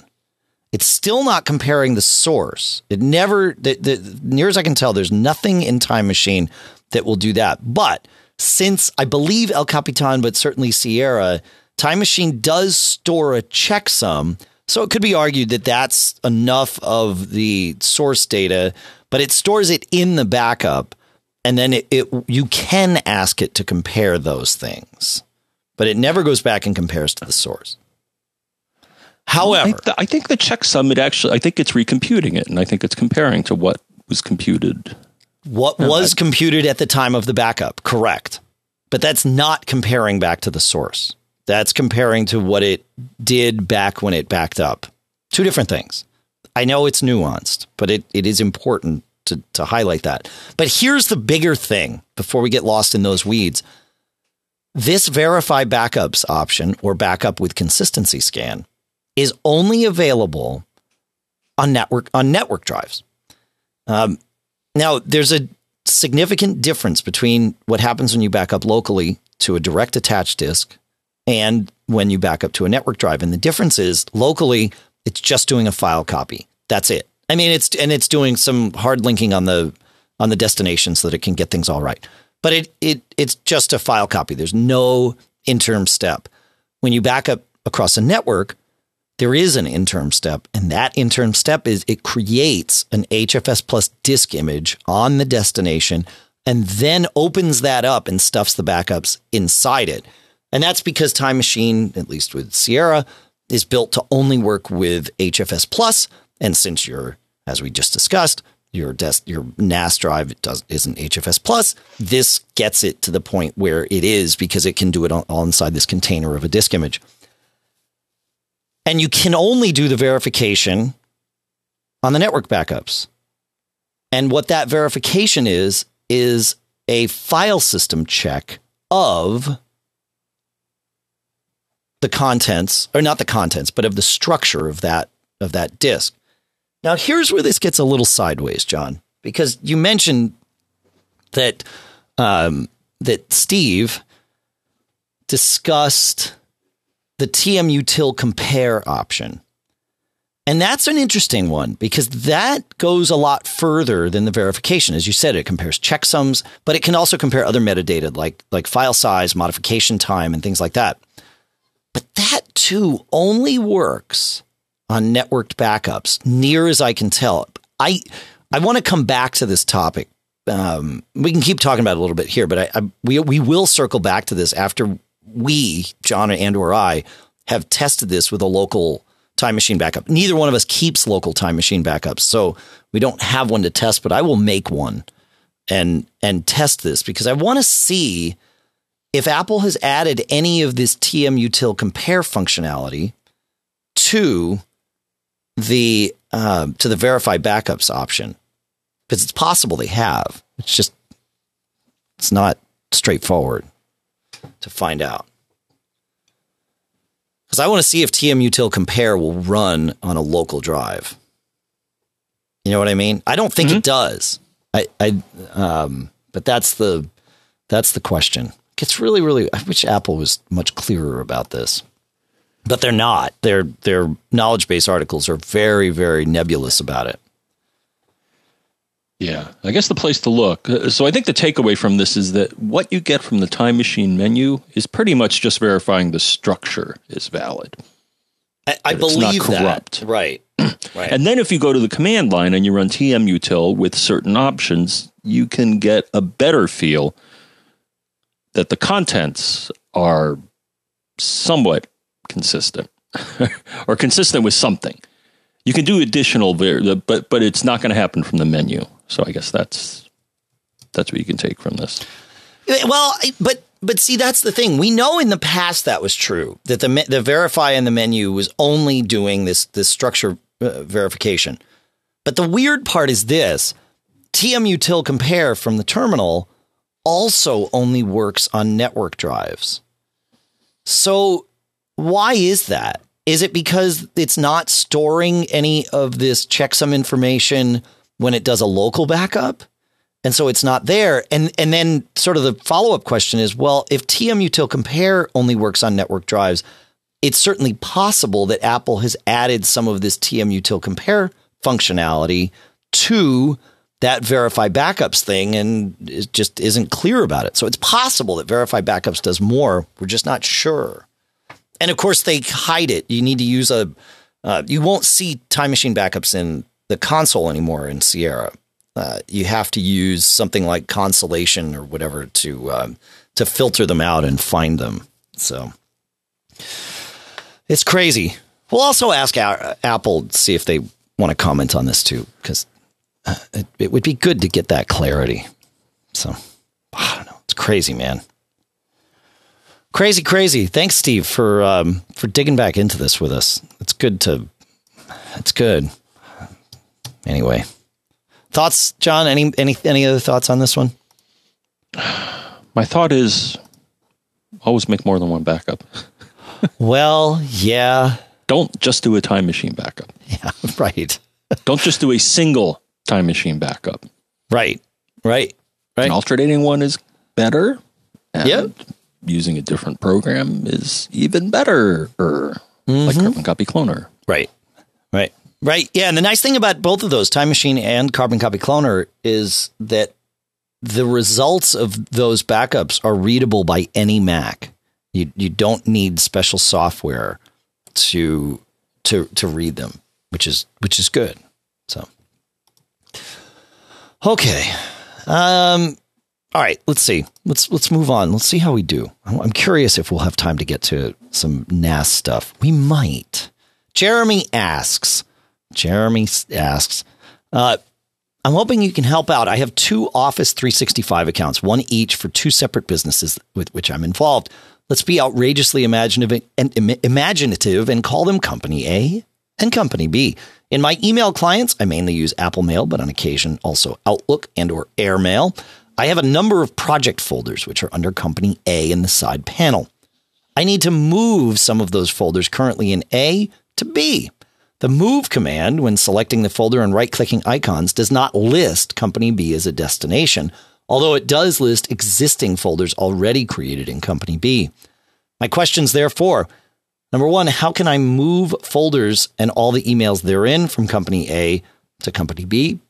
It's still not comparing the source. It never, the, the, near as I can tell, there's nothing in Time Machine that will do that. But since I believe El Capitan, but certainly Sierra, Time Machine does store a checksum. So it could be argued that that's enough of the source data, but it stores it in the backup and then it, it, you can ask it to compare those things, but it never goes back and compares to the source. However, I, th- I think the checksum it actually I think it's recomputing it, and I think it's comparing to what was computed. What was I, computed at the time of the backup, correct? But that's not comparing back to the source. That's comparing to what it did back when it backed up. Two different things. I know it's nuanced, but it, it is important to, to highlight that. But here's the bigger thing before we get lost in those weeds. This verify backups option or backup with consistency scan is only available on network on network drives. Um, now, there's a significant difference between what happens when you back up locally to a direct attached disk and when you back up to a network drive. And the difference is locally, it's just doing a file copy. That's it. I mean, it's and it's doing some hard linking on the on the destination so that it can get things all right. But it it it's just a file copy. There's no interim step. When you back up across a network, there is an interim step, and that interim step is it creates an HFS plus disk image on the destination and then opens that up and stuffs the backups inside it. And that's because Time Machine, at least with Sierra, is built to only work with HFS plus. And since you're as we just discussed, your your NAS drive does isn't HFS plus. This gets it to the point where it is because it can do it all inside this container of a disk image. And you can only do the verification on the network backups. And what that verification is is a file system check of the contents or not the contents but of the structure of that of that disk now here's where this gets a little sideways john because you mentioned that um, that steve discussed the tmutil compare option and that's an interesting one because that goes a lot further than the verification. As you said, it compares checksums, but it can also compare other metadata like like file size, modification time, and things like that. But that too only works on networked backups, near as I can tell. I I want to come back to this topic. Um, we can keep talking about it a little bit here, but I, I, we we will circle back to this after we, John and or I, have tested this with a local time machine backup. Neither one of us keeps local time machine backups, so we don't have one to test. But I will make one and and test this because I want to see if Apple has added any of this tmutil compare functionality to the uh, to the verify backups option because it's possible they have. It's just it's not straightforward to find out because I want to see if tmutil compare will run on a local drive. You know what I mean? I don't think mm-hmm. it does. I, I, um, but that's the that's the question. It's really, really. I wish Apple was much clearer about this, but they're not. Their their knowledge base articles are very, very nebulous about it. Yeah, I guess the place to look. Uh, so I think the takeaway from this is that what you get from the time machine menu is pretty much just verifying the structure is valid. I, I believe that. Right. <clears throat> right. And then if you go to the command line and you run tmutil with certain options, you can get a better feel that the contents are somewhat consistent <laughs> or consistent with something. You can do additional, but but it's not going to happen from the menu. So I guess that's that's what you can take from this. Well, but but see, that's the thing. We know in the past that was true that the the verify in the menu was only doing this this structure uh, verification. But the weird part is this: tmutil compare from the terminal also only works on network drives. So why is that? Is it because it's not storing any of this checksum information? when it does a local backup. And so it's not there. And and then sort of the follow-up question is, well, if tmutil compare only works on network drives, it's certainly possible that Apple has added some of this tmutil compare functionality to that verify backups thing and it just isn't clear about it. So it's possible that verify backups does more. We're just not sure. And of course, they hide it. You need to use a. Uh, you won't see time machine backups in the console anymore in Sierra. Uh, you have to use something like Consolation or whatever to um, to filter them out and find them. So it's crazy. We'll also ask a- Apple to see if they want to comment on this too, because uh, it, it would be good to get that clarity. So I don't know. It's crazy, man. Crazy, crazy. Thanks, Steve, for um, for digging back into this with us. It's good to. It's good. Anyway, thoughts, John? Any any any other thoughts on this one? <sighs> My thought is always make more than one backup. <laughs> well, yeah. Don't just do a time machine backup. <laughs> Yeah, right. <laughs> Don't just do a single time machine backup. Right. Right. Right. An alternating one is better. Yeah. Using a different program is even better. Mm-hmm. Like Carbon Copy Cloner. Right. Right. Right. Yeah. And the nice thing about both of those, Time Machine and Carbon Copy Cloner, is that the results of those backups are readable by any Mac. You you don't need special software to to to read them, which is which is good. So okay. Um all right, let's see. Let's let's move on. Let's see how we do. I'm curious if we'll have time to get to some NAS stuff. We might. Jeremy asks, Jeremy asks, uh, I'm hoping you can help out. I have two Office 365 accounts, one each for two separate businesses with which I'm involved. Let's be outrageously imaginative and imaginative and call them Company A and Company B. In my email clients, I mainly use Apple Mail, but on occasion also Outlook and or AirMail. I have a number of project folders which are under Company A in the side panel. I need to move some of those folders currently in A to B. The move command, when selecting the folder and right clicking icons, does not list Company B as a destination, although it does list existing folders already created in Company B. My questions, therefore number one, how can I move folders and all the emails therein from Company A to Company B?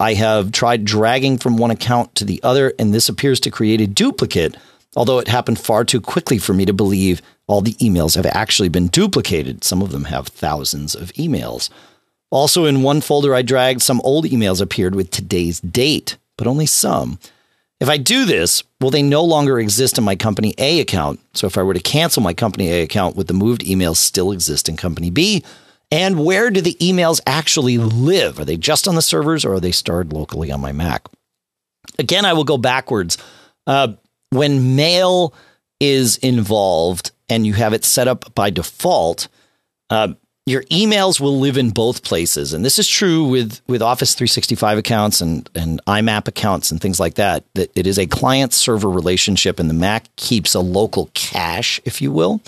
I have tried dragging from one account to the other, and this appears to create a duplicate, although it happened far too quickly for me to believe all the emails have actually been duplicated. Some of them have thousands of emails. Also, in one folder I dragged, some old emails appeared with today's date, but only some. If I do this, will they no longer exist in my company A account? So if I were to cancel my company A account, would the moved emails still exist in company B? And where do the emails actually live? Are they just on the servers or are they stored locally on my Mac? Again, I will go backwards. Uh, when mail is involved and you have it set up by default, uh, your emails will live in both places. And this is true with, with Office 365 accounts and, and IMAP accounts and things like that, that it is a client server relationship and the Mac keeps a local cache, if you will.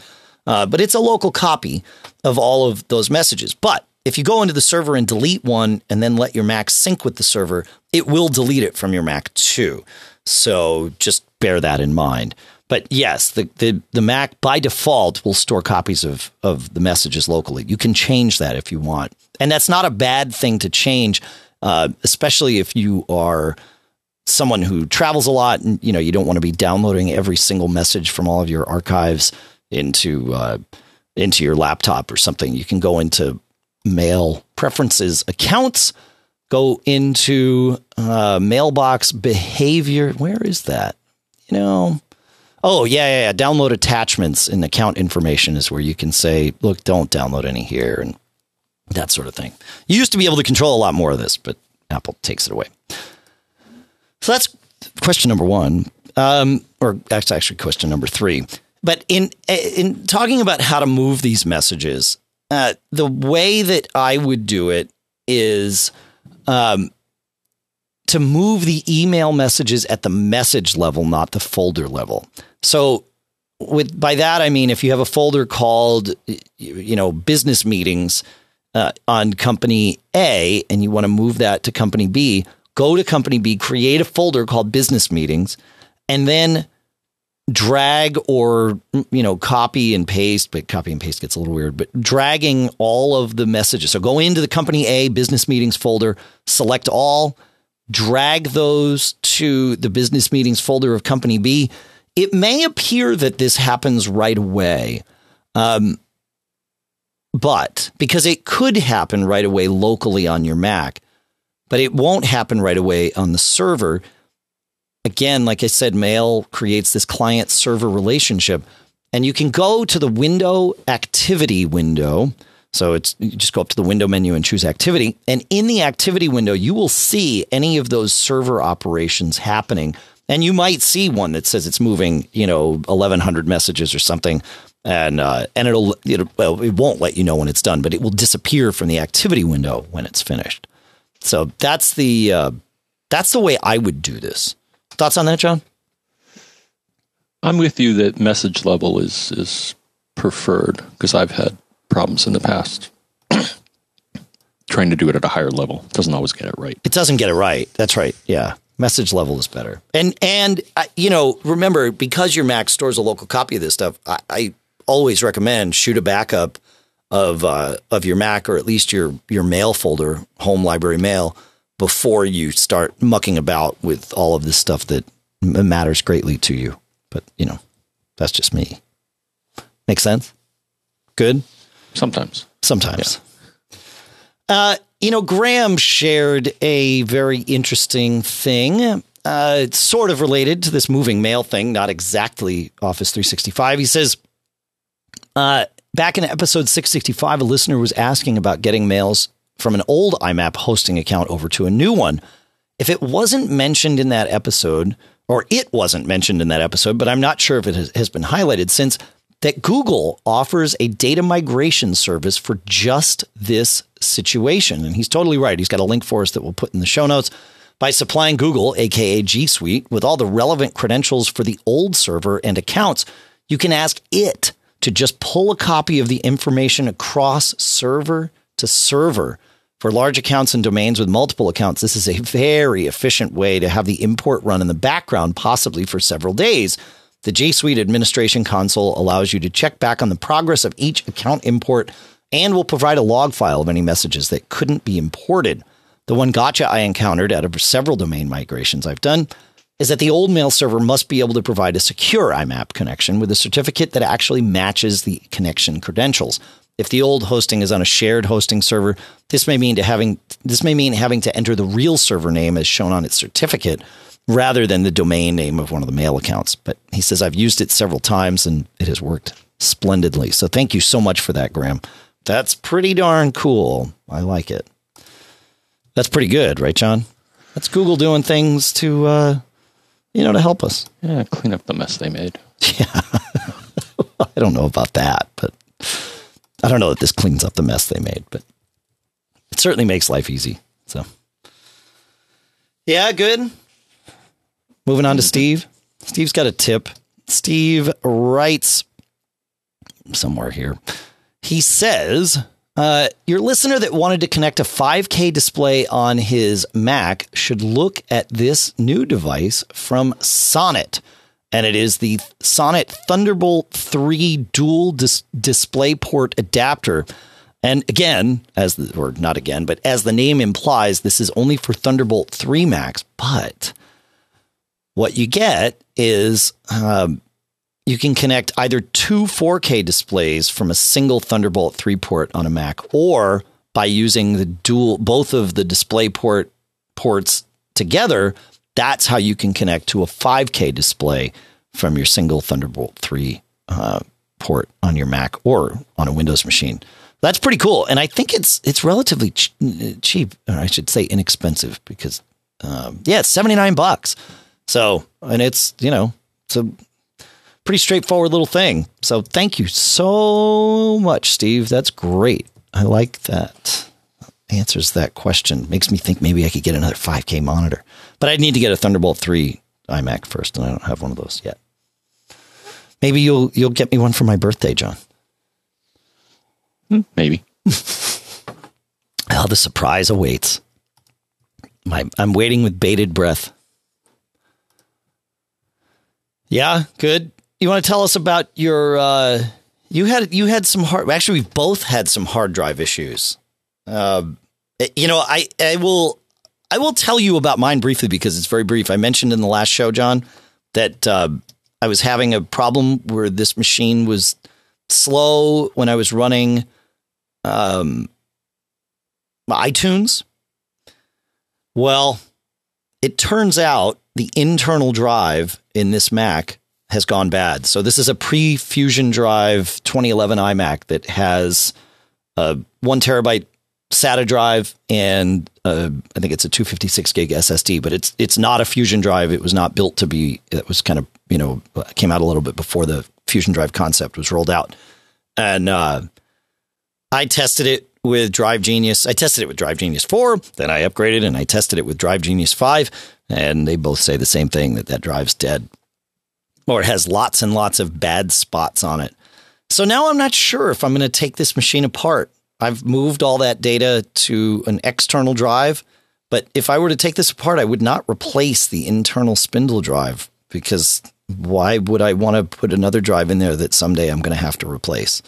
Uh, but it's a local copy of all of those messages. But if you go into the server and delete one and then let your Mac sync with the server, it will delete it from your Mac too. So just bear that in mind. But yes, the, the, the Mac by default will store copies of, of the messages locally. You can change that if you want. And that's not a bad thing to change, uh, especially if you are someone who travels a lot and you know you don't want to be downloading every single message from all of your archives into uh, into your laptop or something. You can go into mail preferences accounts, go into uh, mailbox behavior. Where is that? You know, Oh, yeah, yeah, yeah. Download attachments and account information is where you can say, look, don't download any here and that sort of thing. You used to be able to control a lot more of this, but Apple takes it away. So that's question number one, um, or that's actually question number three. But in in talking about how to move these messages, uh, the way that I would do it is um, to move the email messages at the message level, not the folder level. So with by that I mean if you have a folder called you know business meetings uh, on company A and you want to move that to company B, go to company B, create a folder called business meetings, and then drag or you know copy and paste but copy and paste gets a little weird but dragging all of the messages so go into the company a business meetings folder select all drag those to the business meetings folder of company B. It may appear that this happens right away. Um, but because it could happen right away locally on your Mac, but it won't happen right away on the server. Again, like I said, Mail creates this client server relationship, and you can go to the window activity window so it's you just go up to the window menu and choose activity. And in the activity window, you will see any of those server operations happening. And you might see one that says it's moving, you know, 1100 messages or something. And, uh, and it'll, it'll, well, it won't let you know when it's done, but it will disappear from the activity window when it's finished. So that's the, uh, that's the way I would do this. Thoughts on that, John? I'm with you that message level is, is preferred because I've had problems in the past. <clears throat> Trying to do it at a higher level doesn't always get it right. It doesn't get it right. That's right. Yeah. Message level is better. And, and, uh, you know, remember, because your Mac stores a local copy of this stuff, I, I always recommend shoot a backup of, uh, of your Mac or at least your, your mail folder, home library mail, before you start mucking about with all of this stuff that matters greatly to you. But, you know, that's just me. Make sense? Good? Sometimes. Sometimes. Yeah. Uh, you know, Graham shared a very interesting thing. Uh, it's sort of related to this moving mail thing, not exactly Office 365. He says, uh, back in episode 665, a listener was asking about getting mails from an old IMAP hosting account over to a new one. if it wasn't mentioned in that episode, or it wasn't mentioned in that episode, but I'm not sure if it has, been highlighted since that Google offers a data migration service for just this situation. And he's totally right. He's got a link for us that we'll put in the show notes. By supplying Google, aka G Suite, with all the relevant credentials for the old server and accounts, you can ask it to just pull a copy of the information across server to server. For large accounts and domains with multiple accounts, this is a very efficient way to have the import run in the background, possibly for several days. The G Suite administration console allows you to check back on the progress of each account import and will provide a log file of any messages that couldn't be imported. The one gotcha I encountered out of several domain migrations I've done is that the old mail server must be able to provide a secure IMAP connection with a certificate that actually matches the connection credentials. If the old hosting is on a shared hosting server, this may mean to having this may mean having to enter the real server name as shown on its certificate rather than the domain name of one of the mail accounts. But he says I've used it several times and it has worked splendidly. So thank you so much for that, Graham. That's pretty darn cool. I like it. That's pretty good, right, John? That's Google doing things to, uh, you know, to help us. Yeah, clean up the mess they made. <laughs> Yeah. <laughs> I don't know about that, but I don't know that this cleans up the mess they made, but it certainly makes life easy. So, yeah, good. Moving on to Steve. Steve's got a tip. Steve writes somewhere here. He says, uh, your listener that wanted to connect a 5K display on his Mac should look at this new device from Sonnet. And it is the Sonnet Thunderbolt 3 dual dis- display port adapter. And again, as the, or not again, but as the name implies, this is only for Thunderbolt 3 Macs. But what you get is um, you can connect either two 4K displays from a single Thunderbolt 3 port on a Mac, or by using the dual both of the display port ports together. That's how you can connect to a 5K display from your single Thunderbolt 3 uh, port on your Mac or on a Windows machine. That's pretty cool, and I think it's it's relatively ch- cheap, or I should say inexpensive, because um, yeah, it's seventy nine bucks. So, and it's you know it's a pretty straightforward little thing. So, thank you so much, Steve. That's great. I like that. Answers that question. Makes me think maybe I could get another 5K monitor, but I'd need to get a Thunderbolt 3 iMac first, and I don't have one of those yet. Maybe you'll you'll get me one for my birthday, John. Maybe. Oh, the surprise awaits. My, I'm waiting with bated breath. Yeah, good. You want to tell us about your? Uh, you had you had some hard. Actually, we've both had some hard drive issues. Uh, you know, I I will I will tell you about mine briefly because it's very brief. I mentioned in the last show, John, that uh, I was having a problem where this machine was slow when I was running um, iTunes. Well, it turns out the internal drive in this Mac has gone bad. So this is a pre-Fusion Drive 2011 iMac that has a one terabyte SATA drive and uh, I think it's a 256 gig SSD, but it's it's not a Fusion drive. It was not built to be. It was kind of you know came out a little bit before the Fusion drive concept was rolled out, and uh, I tested it with Drive Genius. I tested it with Drive Genius 4, then I upgraded and I tested it with Drive Genius 5, and they both say the same thing that that drive's dead or it has lots and lots of bad spots on it. So now I'm not sure if I'm going to take this machine apart. I've moved all that data to an external drive, but if I were to take this apart, I would not replace the internal spindle drive because why would I want to put another drive in there that someday I'm going to have to replace?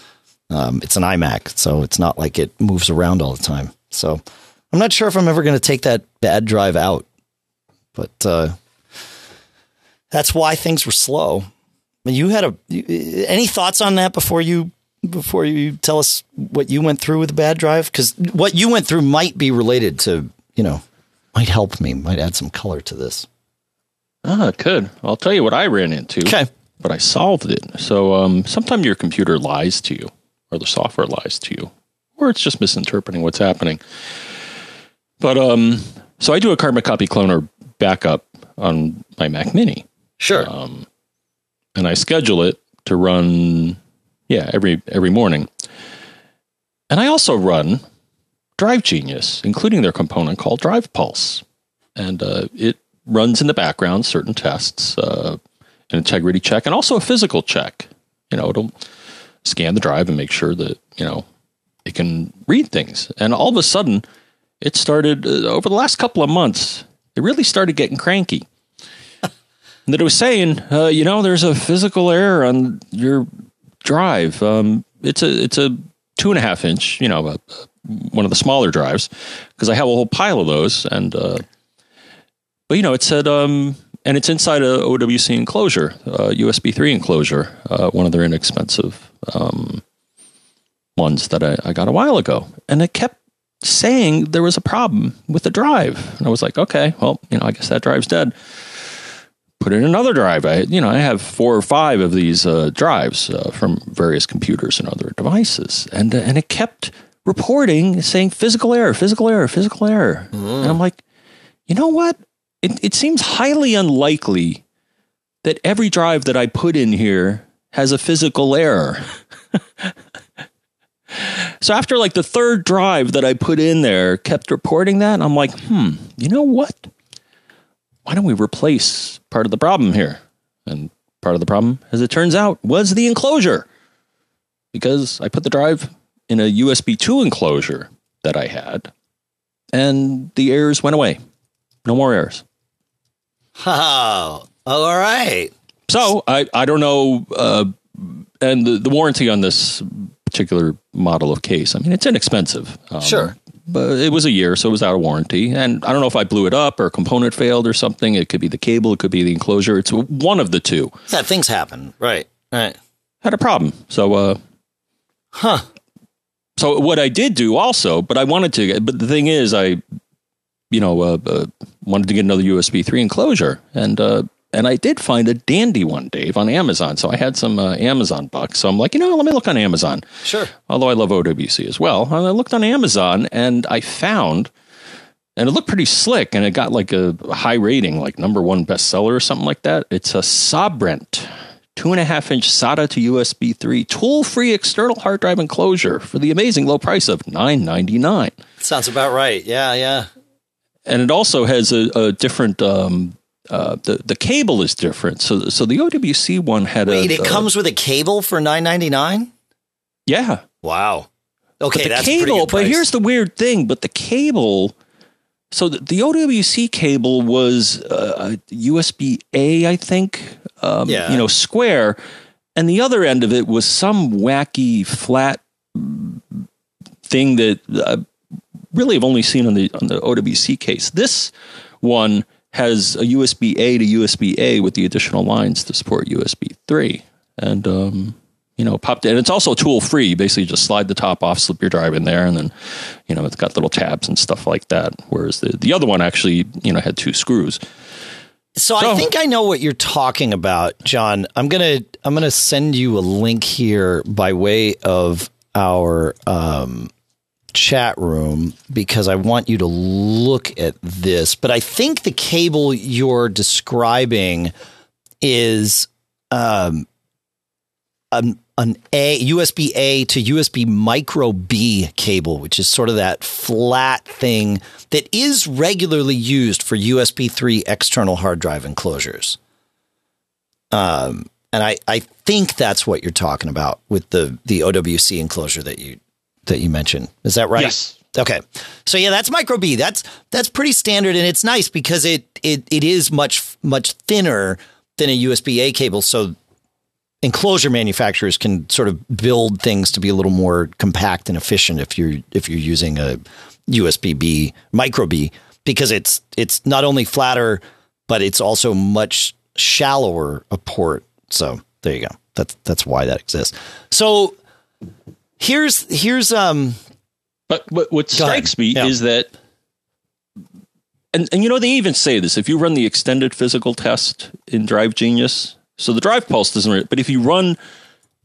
Um, it's an iMac, so it's not like it moves around all the time. So I'm not sure if I'm ever going to take that bad drive out, but uh, that's why things were slow. You had a any thoughts on that before you before you tell us what you went through with the bad drive? Because what you went through might be related to you know might help me, might add some color to this. Ah, it could. I'll tell you what I ran into. Okay. But I solved it. So um, sometimes your computer lies to you, or the software lies to you, or it's just misinterpreting what's happening. But um, So I do a carbon copy cloner backup on my Mac Mini, Sure. Um, and I schedule it to run, yeah, every every morning. And I also run Drive Genius, including their component called Drive Pulse, and uh, it runs in the background certain tests, uh, an integrity check, and also a physical check. You know, it'll scan the drive and make sure that you know it can read things. And all of a sudden, it started uh, over the last couple of months. It really started getting cranky. <laughs> and that it was saying, uh, you know, there's a physical error on your drive. Um, it's a it's a two and a half inch, you know, uh, one of the smaller drives, because I have a whole pile of those. And uh, but you know, it said, um, and it's inside a OWC enclosure, USB three enclosure, uh, one of their inexpensive um, ones that I, I got a while ago, and it kept saying there was a problem with the drive, and I was like, okay, well, you know, I guess that drive's dead. Put in another drive. I, you know, I have four or five of these uh, drives uh, from various computers and other devices, and uh, and it kept reporting saying physical error, physical error, physical error, and I'm like, you know what? It it seems highly unlikely that every drive that I put in here has a physical error. <laughs> so after like the third drive that I put in there kept reporting that, I'm like, hmm, you know what? Why don't we replace part of the problem here? And part of the problem, as it turns out, was the enclosure. Because I put the drive in a USB 2 enclosure that I had, and the errors went away. No more errors. <laughs> Oh, all right. So I, I don't know. Uh, and the, the warranty on this particular model of case, I mean, it's inexpensive. Um, Sure. But it was a year, so it was out of warranty. And I don't know if I blew it up or a component failed or something. It could be the cable, it could be the enclosure. It's one of the two. Yeah, things happen. Right. Right. Had a problem. So, uh, Huh. so what I did do also, but I wanted to, but the thing is, I, you know, uh, uh, wanted to get another USB 3 enclosure. And, uh, and I did find a dandy one, Dave, on Amazon. So I had some uh, Amazon bucks. So I'm like, you know, let me look on Amazon. Sure. Although I love OWC as well. And I looked on Amazon and I found, and it looked pretty slick and it got like a high rating, like number one bestseller or something like that. It's a Sabrent two and a half inch SATA to USB 3 tool free external hard drive enclosure for the amazing low price of $9.99. Sounds about right. Yeah. Yeah. And it also has a, a different, um, uh, the, the cable is different. So, so the OWC one had Wait, a. it uh, comes with a cable for nine ninety nine. Yeah. Wow. Okay, the that's a pretty cable, but here's the weird thing. But the cable, so the, the OWC cable was uh, USB A, I think. Um, Yeah. You know, square, and the other end of it was some wacky flat thing that I really have only seen on the on the OWC case. This one has a USB A to USB A with the additional lines to support USB three, and um, you know, popped in. It's also tool free. You basically just slide the top off, slip your drive in there, and then, you know, it's got little tabs and stuff like that. Whereas the, the other one actually, you know, had two screws. So, I think I know what you're talking about, John. I'm gonna I'm gonna send you a link here by way of our um, chat room because I want you to look at this. But I think the cable you're describing is um, an an A USB A to USB micro B cable, which is sort of that flat thing that is regularly used for USB 3 external hard drive enclosures. Um, and I, I think that's what you're talking about with the the OWC enclosure that you that you mentioned. Is that right? Yes. Okay. So yeah, that's micro B. That's that's pretty standard and it's nice because it it it is much much thinner than a USB A cable. So enclosure manufacturers can sort of build things to be a little more compact and efficient if you're if you're using a USB B micro B because it's it's not only flatter but it's also much shallower a port. So there you go. That's that's why that exists. So here's here's um But what, what Go ahead. strikes me Yeah. is that, and, and you know, they even say this if you run the extended physical test in Drive Genius, so the drive pulse doesn't, re- but if you run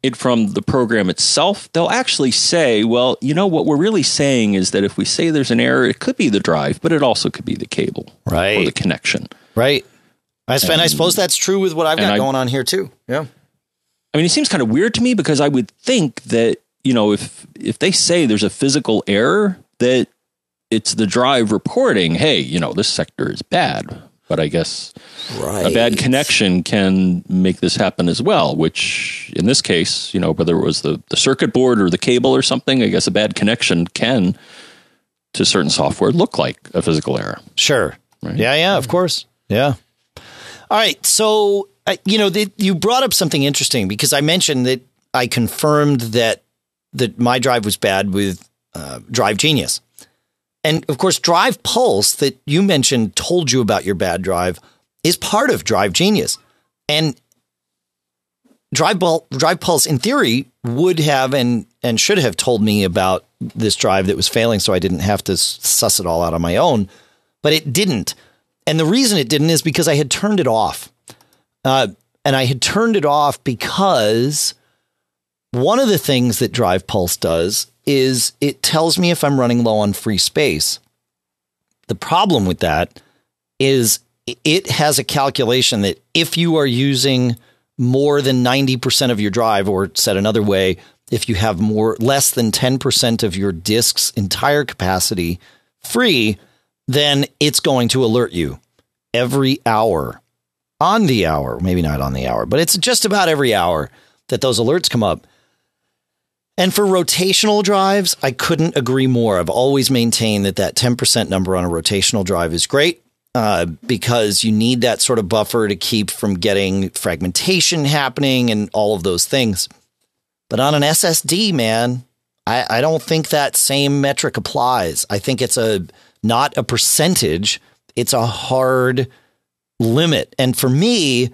it from the program itself, they'll actually say, well, you know, what we're really saying is that if we say there's an error, it could be the drive, but it also could be the cable right. or the connection. Right. I, sp- and I suppose that's true with what I've got I- going on here too. Yeah. I mean, it seems kind of weird to me because I would think that you know if if they say there's a physical error that it's the drive reporting, hey, you know, this sector is bad. But I guess Right. a bad connection can make this happen as well. Which in this case, you know, whether it was the the circuit board or the cable or something, I guess a bad connection can to certain software look like a physical error. Sure. Right. Yeah, yeah, of course. Yeah. All right. So, uh, you know, the, you brought up something interesting because I mentioned that I confirmed that that my drive was bad with uh, Drive Genius. And of course, Drive Pulse that you mentioned told you about your bad drive is part of Drive Genius. And Drive, Drive Pulse, in theory, would have and, and should have told me about this drive that was failing so I didn't have to suss it all out on my own. But it didn't. And the reason it didn't is because I had turned it off. Uh, and I had turned it off because one of the things that Drive Pulse does is it tells me if I'm running low on free space. The problem with that is it has a calculation that if you are using more than 90% of your drive, or said another way, if you have more less than 10% of your disk's entire capacity free, then it's going to alert you every hour on the hour, maybe not on the hour, but it's just about every hour that those alerts come up. And for rotational drives, I couldn't agree more. I've always maintained that that 10% number on a rotational drive is great uh, because you need that sort of buffer to keep from getting fragmentation happening and all of those things. But on an SSD, man, I, I don't think that same metric applies. I think it's a not a percentage, it's a hard limit. And for me,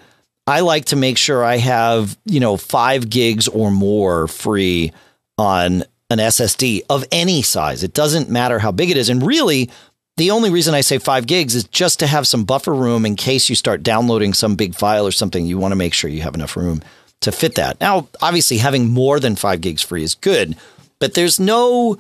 I like to make sure I have, you know, five gigs or more free on an SSD of any size. It doesn't matter how big it is. And really, the only reason I say five gigs is just to have some buffer room in case you start downloading some big file or something. You want to make sure you have enough room to fit that. Now, obviously, having more than five gigs free is good, but there's no,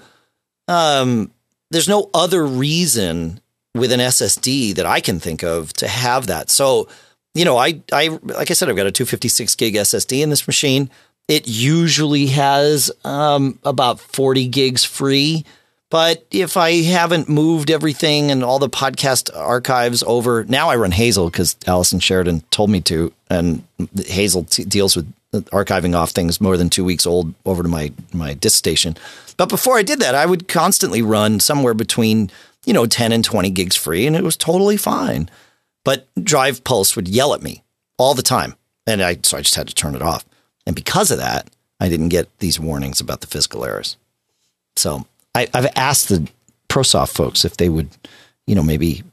um, there's no other reason with an SSD that I can think of to have that. So, you know, I, I, like I said, I've got a 256 gig SSD in this machine. It usually has um, about 40 gigs free. But if I haven't moved everything and all the podcast archives over, now I run Hazel because Allison Sheridan told me to. And Hazel t- deals with archiving off things more than two weeks old over to my, my disk station. But before I did that, I would constantly run somewhere between, you know, 10 and 20 gigs free, and it was totally fine. But Drive Pulse would yell at me all the time. And I, so I just had to turn it off. And because of that, I didn't get these warnings about the physical errors. So I, I've asked the ProSoft folks if they would, you know, maybe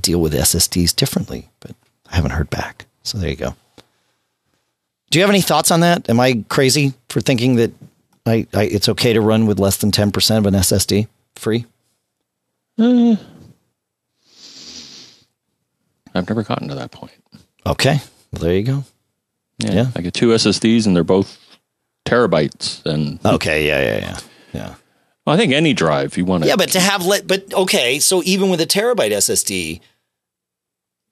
deal with SSDs differently, but I haven't heard back. So there you go. Do you have any thoughts on that? Am I crazy for thinking that I, I it's okay to run with less than 10% of an SSD free? Uh. I've never gotten to that point. Okay. Well, there you go. Yeah, Yeah. I get two SSDs and they're both terabytes. And Okay. Yeah. Yeah. Yeah. Yeah. well, I think any drive you want to. Yeah, but to have let, but okay, so even with a terabyte SSD,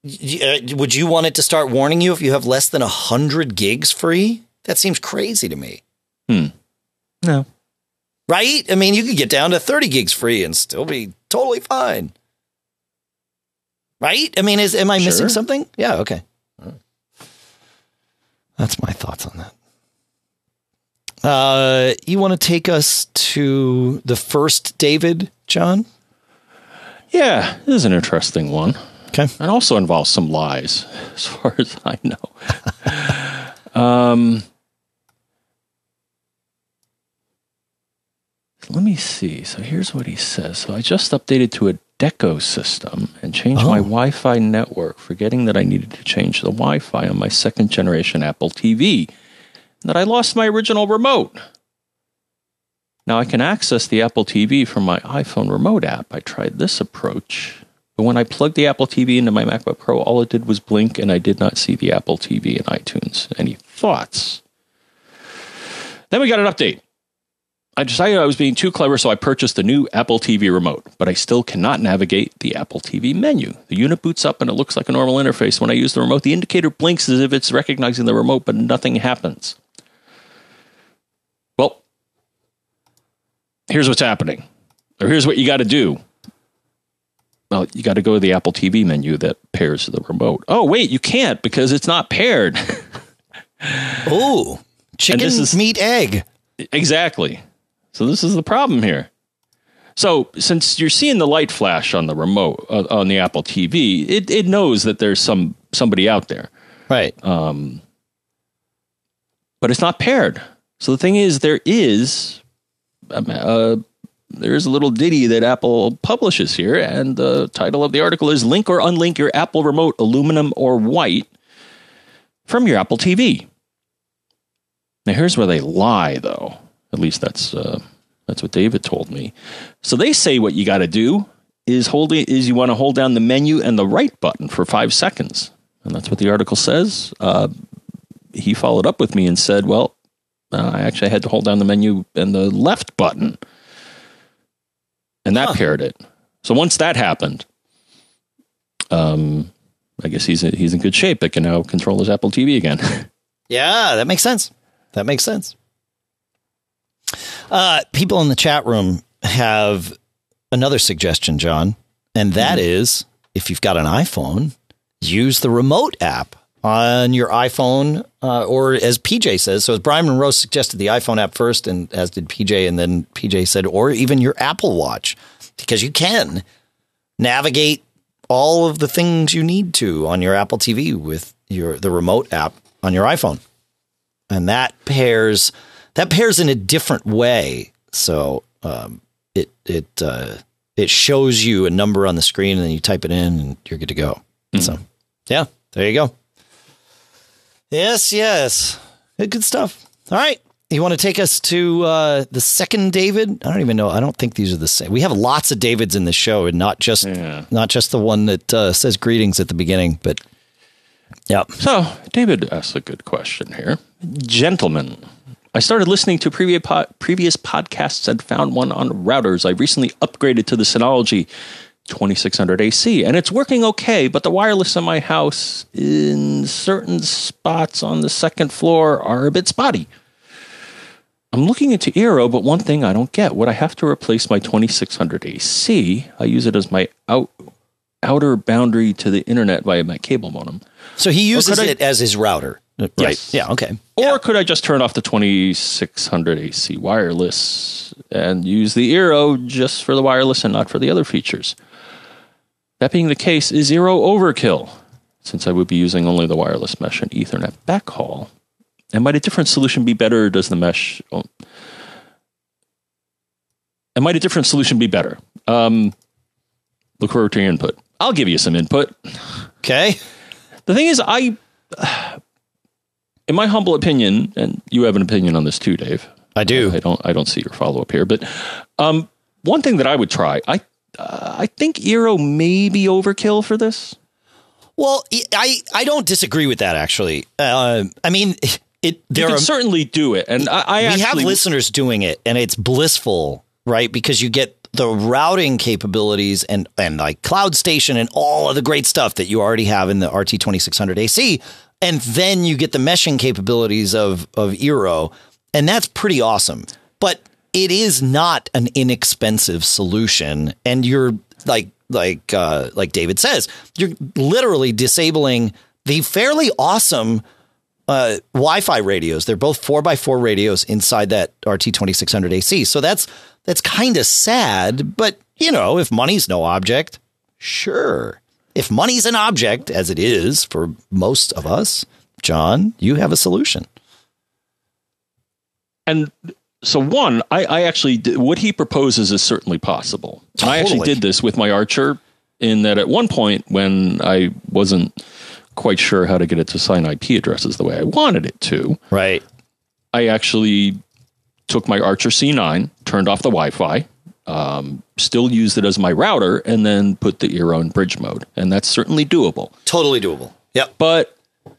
uh, would you want it to start warning you if you have less than hundred gigs free? That seems crazy to me, Hmm. no. right? I mean, you could get down to thirty gigs free and still be totally fine, right? I mean, is am I missing something? Yeah, okay. That's my thoughts on that. Uh, you want to take us to the first David, John? Yeah, this is an interesting one. Okay. It also involves some lies, <laughs> as far as I know. <laughs> um, let me see. So here's what he says. So I just updated to a Deco system and changed my Oh. Wi Fi network, forgetting that I needed to change the Wi Fi on my second generation Apple TV, and that I lost my original remote. Now I can access the Apple TV from my iPhone remote app. I tried this approach, but when I plugged the Apple TV into my MacBook Pro, all it did was blink and I did not see the Apple TV in iTunes. Any thoughts? Then we got an update. I decided I was being too clever, so I purchased a new Apple TV remote, but I still cannot navigate the Apple TV menu. The unit boots up and it looks like a normal interface. When I use the remote, the indicator blinks as if it's recognizing the remote, but nothing happens. Well, here's what's happening, or here's what you got to do. Well, you got to go to the Apple TV menu that pairs the remote. Oh, wait, you can't because it's not paired. <laughs> Oh, chicken is- meat egg. Exactly. So this is the problem here. So since you're seeing the light flash on the remote uh, on the Apple TV, it, it knows that there's some somebody out there, Right. but it's not paired. So the thing is, there is um, uh, there's a little ditty that Apple publishes here, and the title of the article is "Link or Unlink Your Apple Remote, Aluminum or White, from Your Apple TV." Now, here's where they lie, though. At least that's uh, that's what David told me. So they say what you got to do is hold it, is you want to hold down the menu and the right button for five seconds, and that's what the article says. Uh, he followed up with me and said, "Well, uh, I actually had to hold down the menu and the left button, and that Huh. paired it. So once that happened, um, I guess he's he's in good shape. It can now control his Apple TV again." <laughs> Yeah, that makes sense. That makes sense. Uh, people in the chat room have another suggestion, John, and that is if you've got an iPhone, use the remote app on your iPhone, uh, or as PJ says. So as Brian Monroe suggested, the iPhone app first, and as did PJ, and then PJ said, or even your Apple Watch, because you can navigate all of the things you need to on your Apple TV with your the remote app on your iPhone. And that pairs that pairs in a different way. So um, it it uh, it shows you a number on the screen and then you type it in and you're good to go. So yeah, there you go. Yes, yes. Good stuff. All right. You want to take us to uh, the second David? I don't even know. I don't think these are the same. We have lots of Davids in the show, and not just Yeah. not just the one that uh, says greetings at the beginning. But yeah, So, David asks a good question here. Gentlemen, I started listening to previous, po- previous podcasts and found one on routers. I recently upgraded to the Synology 2600 AC, and it's working okay, but the wireless in my house in certain spots on the second floor are a bit spotty. I'm looking into Eero, but one thing I don't get would I have to replace my 2600 AC? I use it as my out, outer boundary to the internet via my cable modem. so he uses could I- it as his router, right? Yes. Yeah. Okay. Or could I just turn off the 2600 AC wireless and use the Eero just for the wireless and not for the other features? That being the case, is Eero overkill since I would be using only the wireless mesh and Ethernet backhaul? And might a different solution be better? Or does the mesh? Oh, and might a different solution be better? Um, look forward to your input. I'll give you some input. Okay. The thing is, I, in my humble opinion, and you have an opinion on this too, Dave. I do. I don't. I don't see your follow up here, but um, one thing that I would try, I, uh, I think Eero may be overkill for this. Well, I I don't disagree with that actually. Uh, I mean, it You can are certainly do it, and I, I we actually have listeners doing it, and it's blissful, right? Because you get the routing capabilities and and like Cloud Station and all of the great stuff that you already have in the RT twenty six hundred AC, and then you get the meshing capabilities of of Eero, and that's pretty awesome. But it is not an inexpensive solution, and you're like like uh, like David says, you're literally disabling the fairly awesome uh, Wi-Fi radios. They're both four x four radios inside that RT twenty six hundred AC. So that's that's kind of sad, but you know, if money's no object, sure. If money's an object, as it is for most of us, John, you have a solution. and so one, I, I actually did, what he proposes is certainly possible. And I actually did this with my Archer, in that at one point when I wasn't quite sure how to get it to sign IP addresses the way I wanted it to, Right. I actually took my Archer C9, turned off the Wi-Fi, um, still use it as my router, and then put the Eero in bridge mode, and that's certainly doable. Totally doable. Yep. But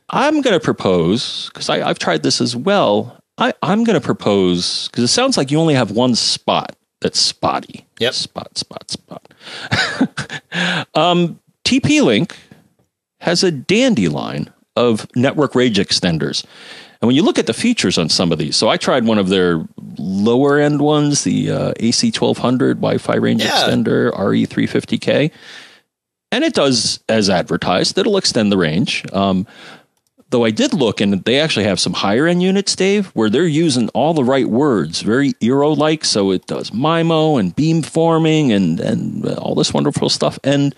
I'm going to propose because I've tried this as well. I, I'm going to propose because it sounds like you only have one spot that's spotty. Yep. Spot, spot, spot. <laughs> um, TP Link has a dandy line of network range extenders. And when you look at the features on some of these, so I tried one of their lower end ones, the uh, AC1200 Wi Fi range Yeah. extender RE350K, and it does as advertised. It'll extend the range. Um, though I did look, and they actually have some higher end units, Dave, where they're using all the right words, very Eero like. So it does MIMO and beamforming and and all this wonderful stuff, and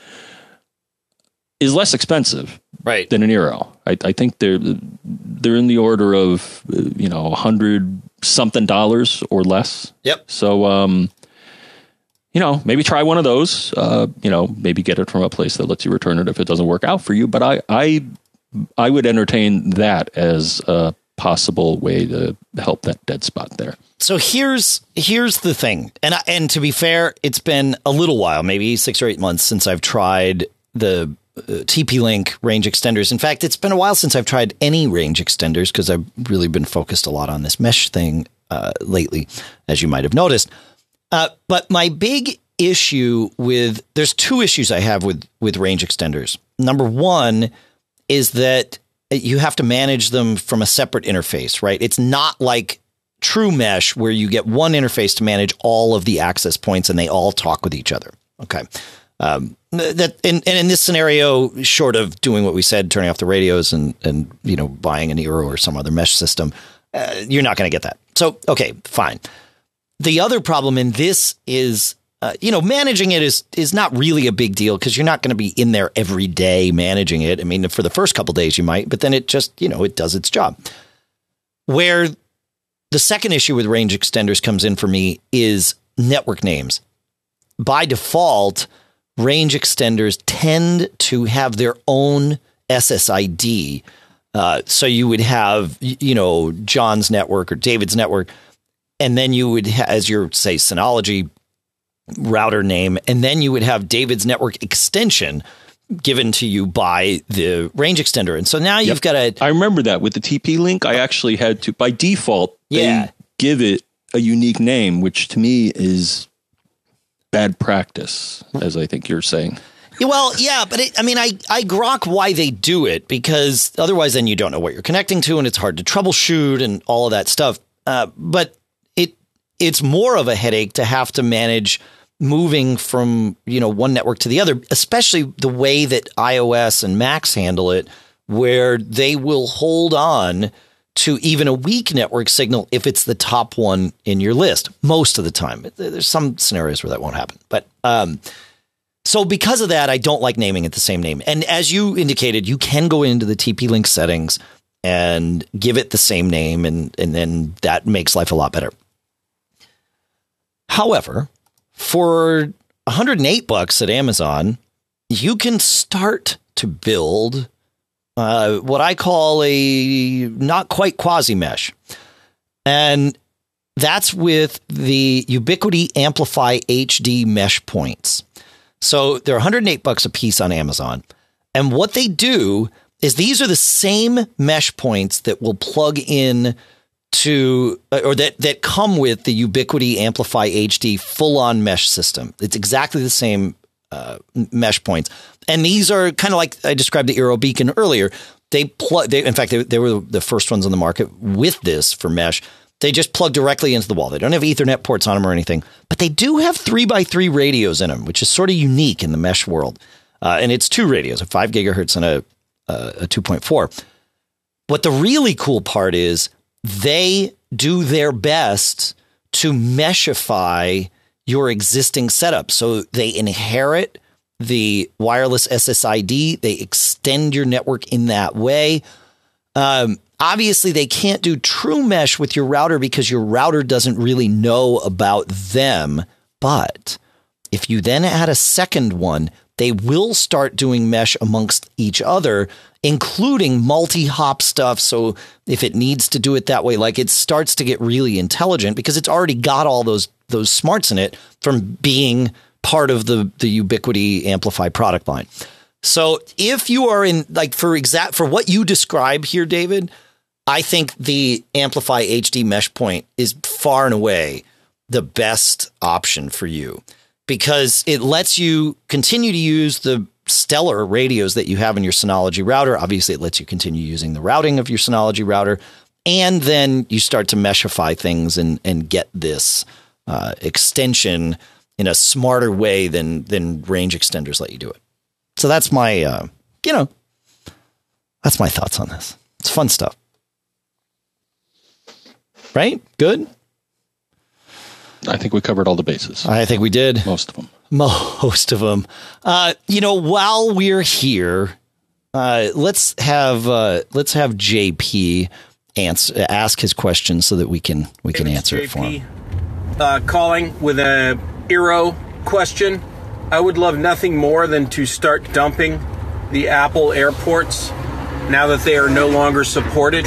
is less expensive Right. than an Eero. I, I think they're they're in the order of you know a hundred something dollars or less. Yep. So um, you know, maybe try one of those. Uh, you know, maybe get it from a place that lets you return it if it doesn't work out for you. But I I I would entertain that as a possible way to help that dead spot there. So here's here's the thing, and I, and to be fair, it's been a little while, maybe six or eight months since I've tried the uh, TP Link range extenders. In fact, it's been a while since I've tried any range extenders because I've really been focused a lot on this mesh thing uh, lately, as you might have noticed. Uh, but my big issue with there's two issues I have with with range extenders. Number one is that you have to manage them from a separate interface, right? It's not like true mesh where you get one interface to manage all of the access points and they all talk with each other. Okay. Um, that and, and in this scenario, short of doing what we said, turning off the radios and and you know buying an Eero or some other mesh system, uh, you're not going to get that. So okay, fine. The other problem in this is, uh, you know, managing it is is not really a big deal because you're not going to be in there every day managing it. I mean, for the first couple days you might, but then it just you know it does its job. Where the second issue with range extenders comes in for me is network names. By default, range extenders tend to have their own SSID. Uh, so you would have, you know, John's network or David's network, and then you would, ha- as your say, Synology router name, and then you would have David's network extension given to you by the range extender. And so now you've got a I remember that with the TP link. I actually had to by default. Yeah. They give it a unique name, which to me is bad practice, as I think you're saying. Well, yeah, but it, I mean, I, I grok why they do it because otherwise, then you don't know what you're connecting to, and it's hard to troubleshoot and all of that stuff. Uh, but it it's more of a headache to have to manage moving from you know one network to the other, especially the way that iOS and Macs handle it, where they will hold on to even a weak network signal if it's the top one in your list. Most of the time, there's some scenarios where that won't happen, but. Um, so because of that, I don't like naming it the same name. And as you indicated, you can go into the TP Link settings and give it the same name, and and then that makes life a lot better. However, for 108 bucks at Amazon, you can start to build uh, what I call a not quite quasi mesh, and that's with the Ubiquiti AmpliFi HD mesh points. So they're 108 bucks a piece on Amazon. And what they do is these are the same mesh points that will plug in to or that that come with the Ubiquiti AmpliFi HD full on mesh system. It's exactly the same uh, mesh points, and these are kind of like I described the Eero Beacon earlier. They plug. They, in fact, they, they were the first ones on the market with this for mesh. They just plug directly into the wall. They don't have Ethernet ports on them or anything, but they do have three by three radios in them, which is sort of unique in the mesh world. Uh, and it's two radios, a five gigahertz and a a, a two point four. What the really cool part is they do their best to meshify your existing setup. So they inherit the wireless SSID, they extend your network in that way. Um, obviously, they can't do true mesh with your router because your router doesn't really know about them. But if you then add a second one, they will start doing mesh amongst each other, including multi hop stuff. So if it needs to do it that way, like it starts to get really intelligent because it's already got all those those smarts in it from being part of the the Ubiquiti AmpliFi product line. So if you are in like for exact for what you describe here, David, I think the AmpliFi HD mesh point is far and away the best option for you because it lets you continue to use the stellar radios that you have in your Synology router. Obviously, it lets you continue using the routing of your Synology router. And then you start to meshify things and, and get this uh, extension in a smarter way than, than range extenders let you do it. So that's my, uh, you know, that's my thoughts on this. It's fun stuff. Right? Good? I think we covered all the bases. I think we did. Most of them. Most of them. Uh, you know, while we're here, uh, let's have uh, let's have JP answer, ask his question so that we can we can It's answer it for him. Uh, calling with a Eero question. I would love nothing more than to start dumping the Apple airports now that they are no longer supported.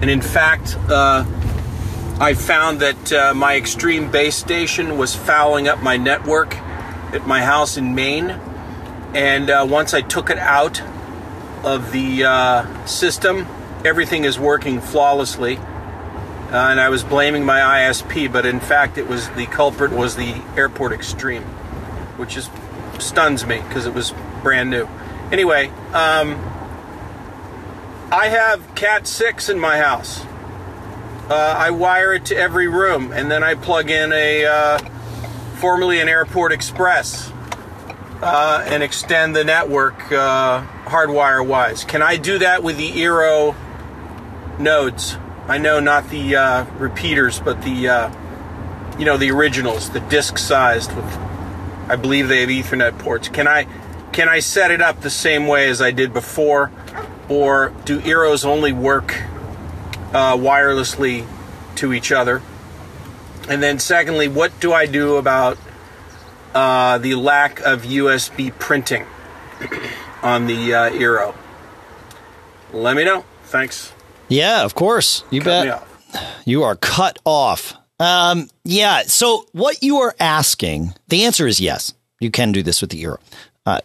And in fact, uh, I found that uh, my extreme base station was fouling up my network at my house in Maine. And uh, once I took it out of the uh, system, everything is working flawlessly. Uh, and I was blaming my ISP, but in fact, it was the culprit was the Airport Extreme, which just stuns me because it was brand new. Anyway, um, I have Cat six in my house. Uh, I wire it to every room, and then I plug in a uh, formerly an Airport Express uh, and extend the network uh, hardwire wise. Can I do that with the Eero nodes? I know not the uh, repeaters, but the uh, you know the originals, the disc sized with. I believe they have Ethernet ports. Can I can I set it up the same way as I did before, or do Eeros only work uh, wirelessly to each other? And then, secondly, what do I do about uh, the lack of USB printing <clears throat> on the uh, Eero? Let me know. Thanks. Yeah, of course. You Cut bet. You are cut off. Um, yeah. So what you are asking, the answer is yes. You can do this with the Eero. Uh,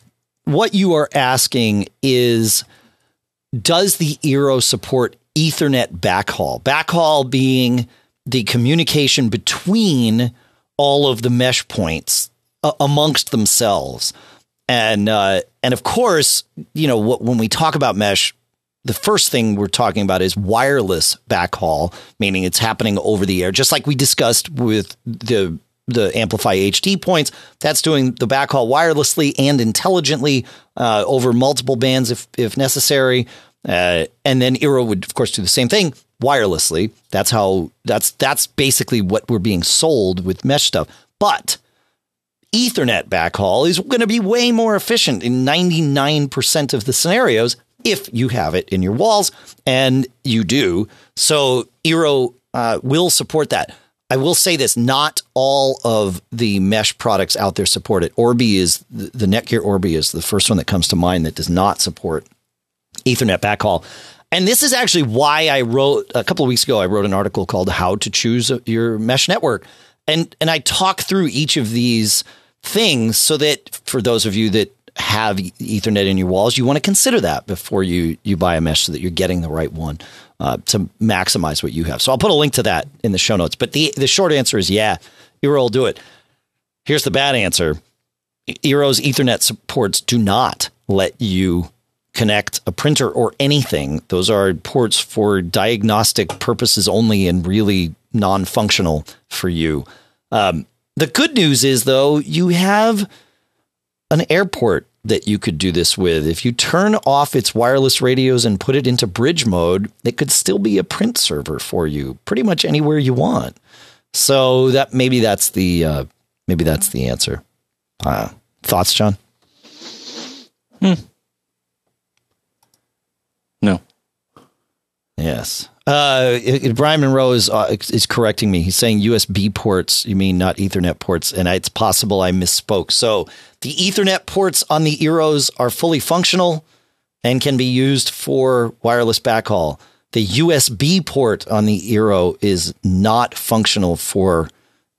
what you are asking is, does the Eero support Ethernet backhaul? Backhaul being the communication between all of the mesh points uh, amongst themselves. And uh, and of course, you know, wh- when we talk about mesh, the first thing we're talking about is wireless backhaul, meaning it's happening over the air, just like we discussed with the the AmpliFi HD points. That's doing the backhaul wirelessly and intelligently uh, over multiple bands if if necessary. Uh, and then Eero would, of course, do the same thing wirelessly. That's how that's that's basically what we're being sold with mesh stuff. But Ethernet backhaul is going to be way more efficient in 99% of the scenarios if you have it in your walls, and you do. So Eero uh, will support that. I will say this: not all of the mesh products out there support it. Orbi is the Netgear Orbi is the first one that comes to mind that does not support Ethernet backhaul. And this is actually why I wrote a couple of weeks ago. I wrote an article called "How to Choose Your Mesh Network," and and I talk through each of these things so that for those of you that have Ethernet in your walls, you want to consider that before you you buy a mesh so that you're getting the right one uh, to maximize what you have. So I'll put a link to that in the show notes. But the the short answer is yeah, Eero will do it. Here's the bad answer: Eero's Ethernet supports do not let you connect a printer or anything. Those are ports for diagnostic purposes only and really non-functional for you. Um, the good news is though, you have an airport that you could do this with. If you turn off its wireless radios and put it into bridge mode, it could still be a print server for you pretty much anywhere you want. So that maybe that's the uh, maybe that's the answer. Uh, thoughts, John? Hmm. No. Yes. Uh, Brian Monroe is uh, is correcting me. He's saying USB ports. You mean not Ethernet ports? And it's possible I misspoke. So the Ethernet ports on the Eeros are fully functional and can be used for wireless backhaul. The USB port on the Eero is not functional for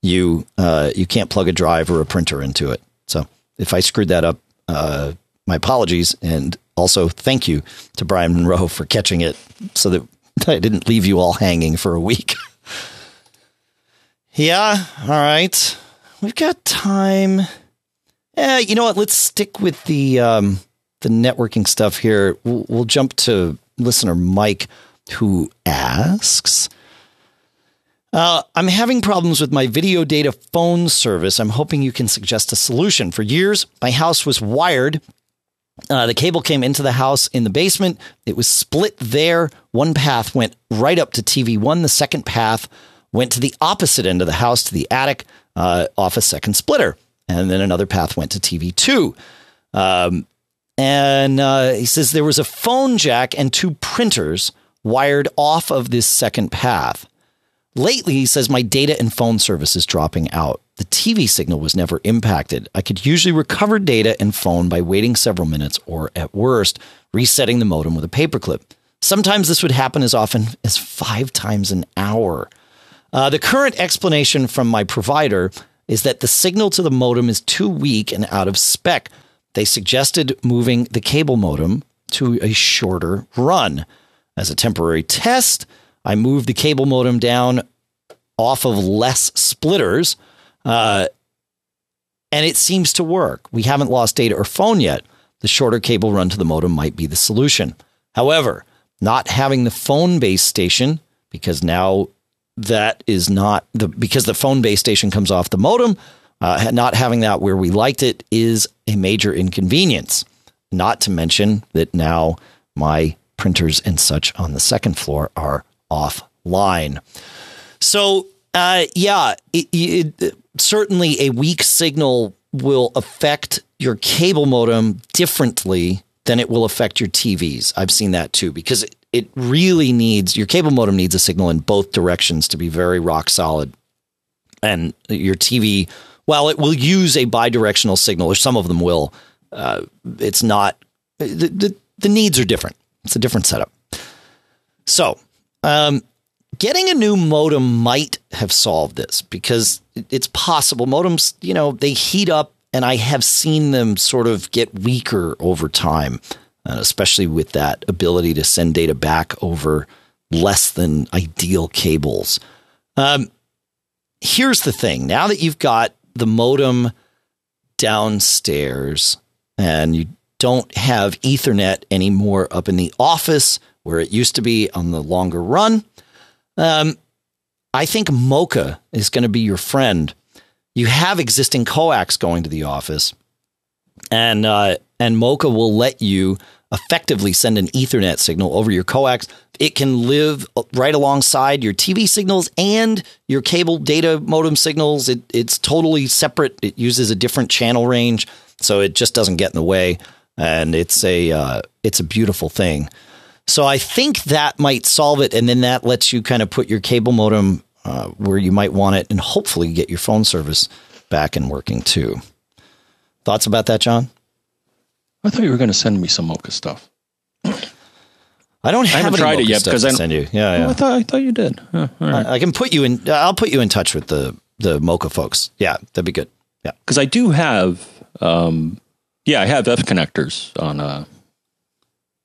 you. Uh, you can't plug a drive or a printer into it. So if I screwed that up, uh, my apologies. And also thank you to Brian Monroe for catching it so that <laughs> I didn't leave you all hanging for a week. <laughs> yeah, all right. We've got time. Yeah, you know what? Let's stick with the um, the networking stuff here. We'll, we'll jump to listener Mike, who asks. Uh, I'm having problems with my video data phone service. I'm hoping you can suggest a solution. For years, my house was wired. Uh, the cable came into the house in the basement. It was split there. One path went right up to TV one. The second path went to the opposite end of the house to the attic uh, off a second splitter. And then another path went to TV two. Um, and uh, he says there was a phone jack and two printers wired off of this second path. Lately, he says my data and phone service is dropping out. The TV signal was never impacted. I could usually recover data and phone by waiting several minutes or, at worst, resetting the modem with a paperclip. Sometimes this would happen as often as five times an hour. Uh, the current explanation from my provider is that the signal to the modem is too weak and out of spec. They suggested moving the cable modem to a shorter run. As a temporary test, I moved the cable modem down off of less splitters, uh, and it seems to work. We haven't lost data or phone yet. The shorter cable run to the modem might be the solution. However, not having the phone base station, because now that is not the because the phone base station comes off the modem, uh, not having that where we liked it is a major inconvenience. Not to mention that now my printers and such on the second floor are offline. So, uh, yeah, it, it, certainly a weak signal will affect your cable modem differently than it will affect your TVs. I've seen that too because it, it really needs your cable modem needs a signal in both directions to be very rock solid. And your TV, well, it will use a bidirectional signal, or some of them will. Uh, it's not the, the the needs are different. It's a different setup. So, um, getting a new modem might have solved this because it's possible. Modems, you know, they heat up, and I have seen them sort of get weaker over time, uh, especially with that ability to send data back over less than ideal cables. Um, here's the thing now that you've got the modem downstairs and you don't have Ethernet anymore up in the office where it used to be on the longer run. Um, I think MoCA is going to be your friend. You have existing coax going to the office, and uh, and MoCA will let you effectively send an Ethernet signal over your coax. It can live right alongside your TV signals and your cable data modem signals. It, it's totally separate. It uses a different channel range, so it just doesn't get in the way and it's a uh, it's a beautiful thing. So I think that might solve it, and then that lets you kind of put your cable modem uh, where you might want it, and hopefully get your phone service back and working too. Thoughts about that, John? I thought you were going to send me some MoCA stuff. I don't have I haven't tried it yet because I send you. Yeah, yeah. Oh, I thought I thought you did. Oh, I, I can put you in. I'll put you in touch with the the MoCA folks. Yeah, that'd be good. Yeah, because I do have um, yeah, I have F connectors on uh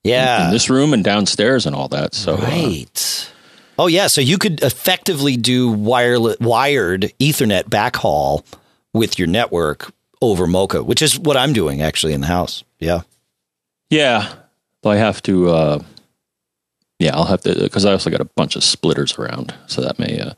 yeah in this room and downstairs and all that. So uh, right. Uh, oh yeah, so you could effectively do wireless wired Ethernet backhaul with your network over MoCA, which is what I'm doing actually in the house. Yeah. Yeah. Well, I have to. Uh, yeah, I'll have to because I also got a bunch of splitters around, so that may uh,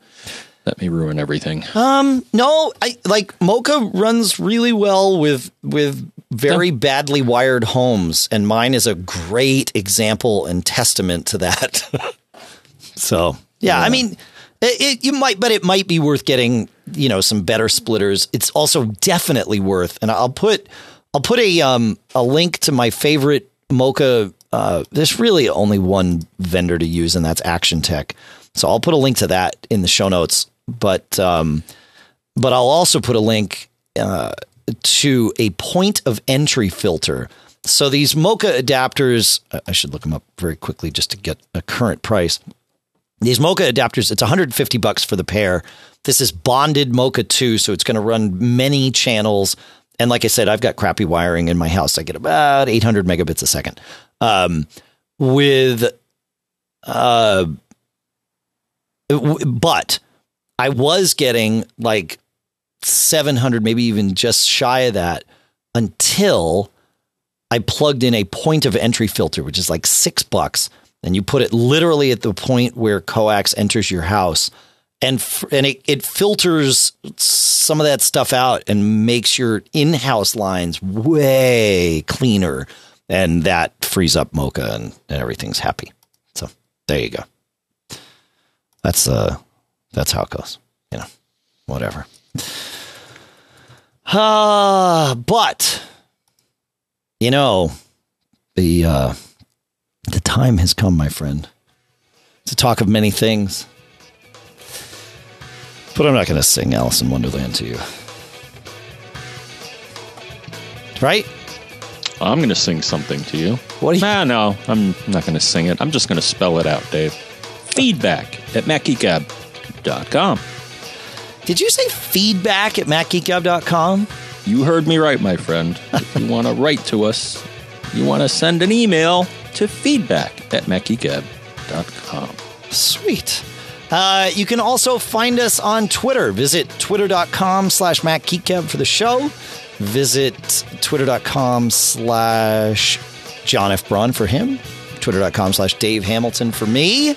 that may ruin everything. Um, no, I like MoCA runs really well with with very badly wired homes, and mine is a great example and testament to that. <laughs> so, yeah, yeah, I mean, it, it, you might, but it might be worth getting, you know, some better splitters. It's also definitely worth, and I'll put, I'll put a um a link to my favorite MoCA. Uh, there's really only one vendor to use, and that's Actiontec. So I'll put a link to that in the show notes. But um, but I'll also put a link uh, to a point of entry filter. So these MoCA adapters, I should look them up very quickly just to get a current price. These MoCA adapters, it's 150 bucks for the pair. This is bonded MoCA 2, so it's going to run many channels. And like I said, I've got crappy wiring in my house. I get about 800 megabits a second. Um, with uh, but I was getting like 700, maybe even just shy of that until I plugged in a point of entry filter, which is like six bucks. And you put it literally at the point where coax enters your house. And, f- and it, it filters some of that stuff out and makes your in house lines way cleaner. And that frees up MoCA and, and everything's happy. So there you go. That's uh that's how it goes. You know, whatever. Uh, but you know, the uh, the time has come, my friend, to talk of many things. But I'm not going to sing Alice in Wonderland to you. Right? I'm going to sing something to you. What do you- Nah, no, I'm not going to sing it. I'm just going to spell it out, Dave. Feedback at macgeekgab.com. Did you say feedback at macgeekgab.com? You heard me right, my friend. If you want to write to us, you want to send an email to feedback at macgeekgab.com. Sweet. Uh, you can also find us on Twitter. Visit twitter.com slash MacGeekGab for the show. Visit twitter.com slash John F. Braun for him. Twitter.com slash Dave Hamilton for me.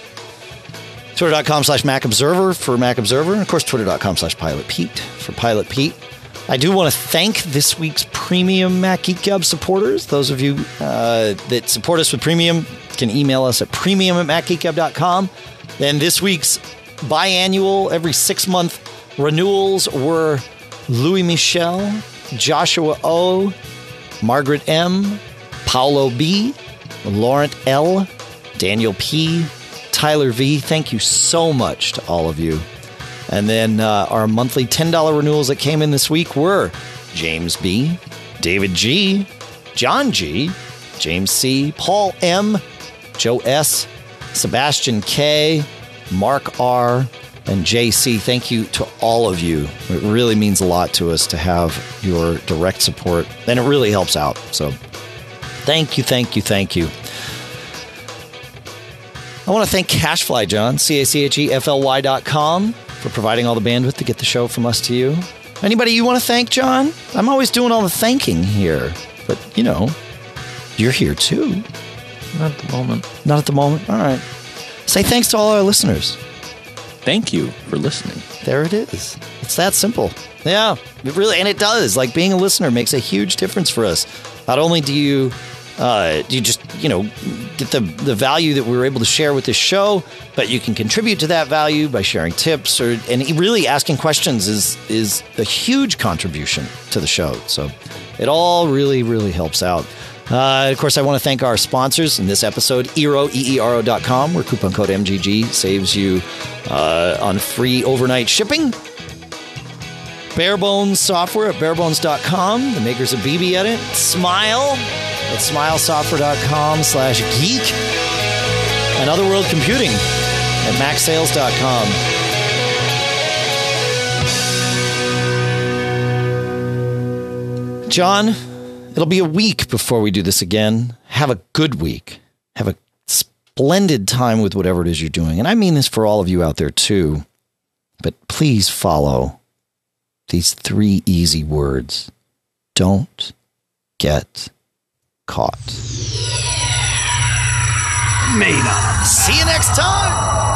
Twitter.com slash Mac Observer for Mac Observer. And of course, Twitter.com slash Pilot Pete for Pilot Pete. I do want to thank this week's premium Mac Geek Gab supporters. Those of you uh, that support us with premium can email us at premium at macgeekgab.com. Then this week's biannual, every six month renewals were Louis Michel, Joshua O, Margaret M, Paulo B, Laurent L, Daniel P, Tyler V. Thank you so much to all of you. And then uh, our monthly $10 renewals that came in this week were James B, David G, John G, James C, Paul M, Joe S, Sebastian K, Mark R, and JC. Thank you to all of you. It really means a lot to us to have your direct support, and it really helps out. So thank you, thank you, thank you. I want to thank CacheFly, John, C A C H E F L Y dot com, for providing all the bandwidth to get the show from us to you. Anybody you want to thank, John? I'm always doing all the thanking here, but you know, you're here too. Not at the moment. Not at the moment. All right. Say thanks to all our listeners. Thank you for listening. There it is. It's that simple. Yeah, it really, and it does. Like being a listener makes a huge difference for us. Not only do you, uh, you just you know get the the value that we were able to share with this show, but you can contribute to that value by sharing tips or and really asking questions is is a huge contribution to the show. So it all really really helps out. Uh, of course, I want to thank our sponsors in this episode, Eero, E-E-R-O.com, where coupon code MGG saves you uh, on free overnight shipping. Barebones software at barebones.com, the makers of BBEdit. Smile at smilesoftware.com slash geek. And Other World Computing at macsales.com. John, it'll be a week before we do this again. Have a good week. Have a splendid time with whatever it is you're doing. And I mean this for all of you out there too. But please follow these three easy words. Don't get caught. Made up. See you next time.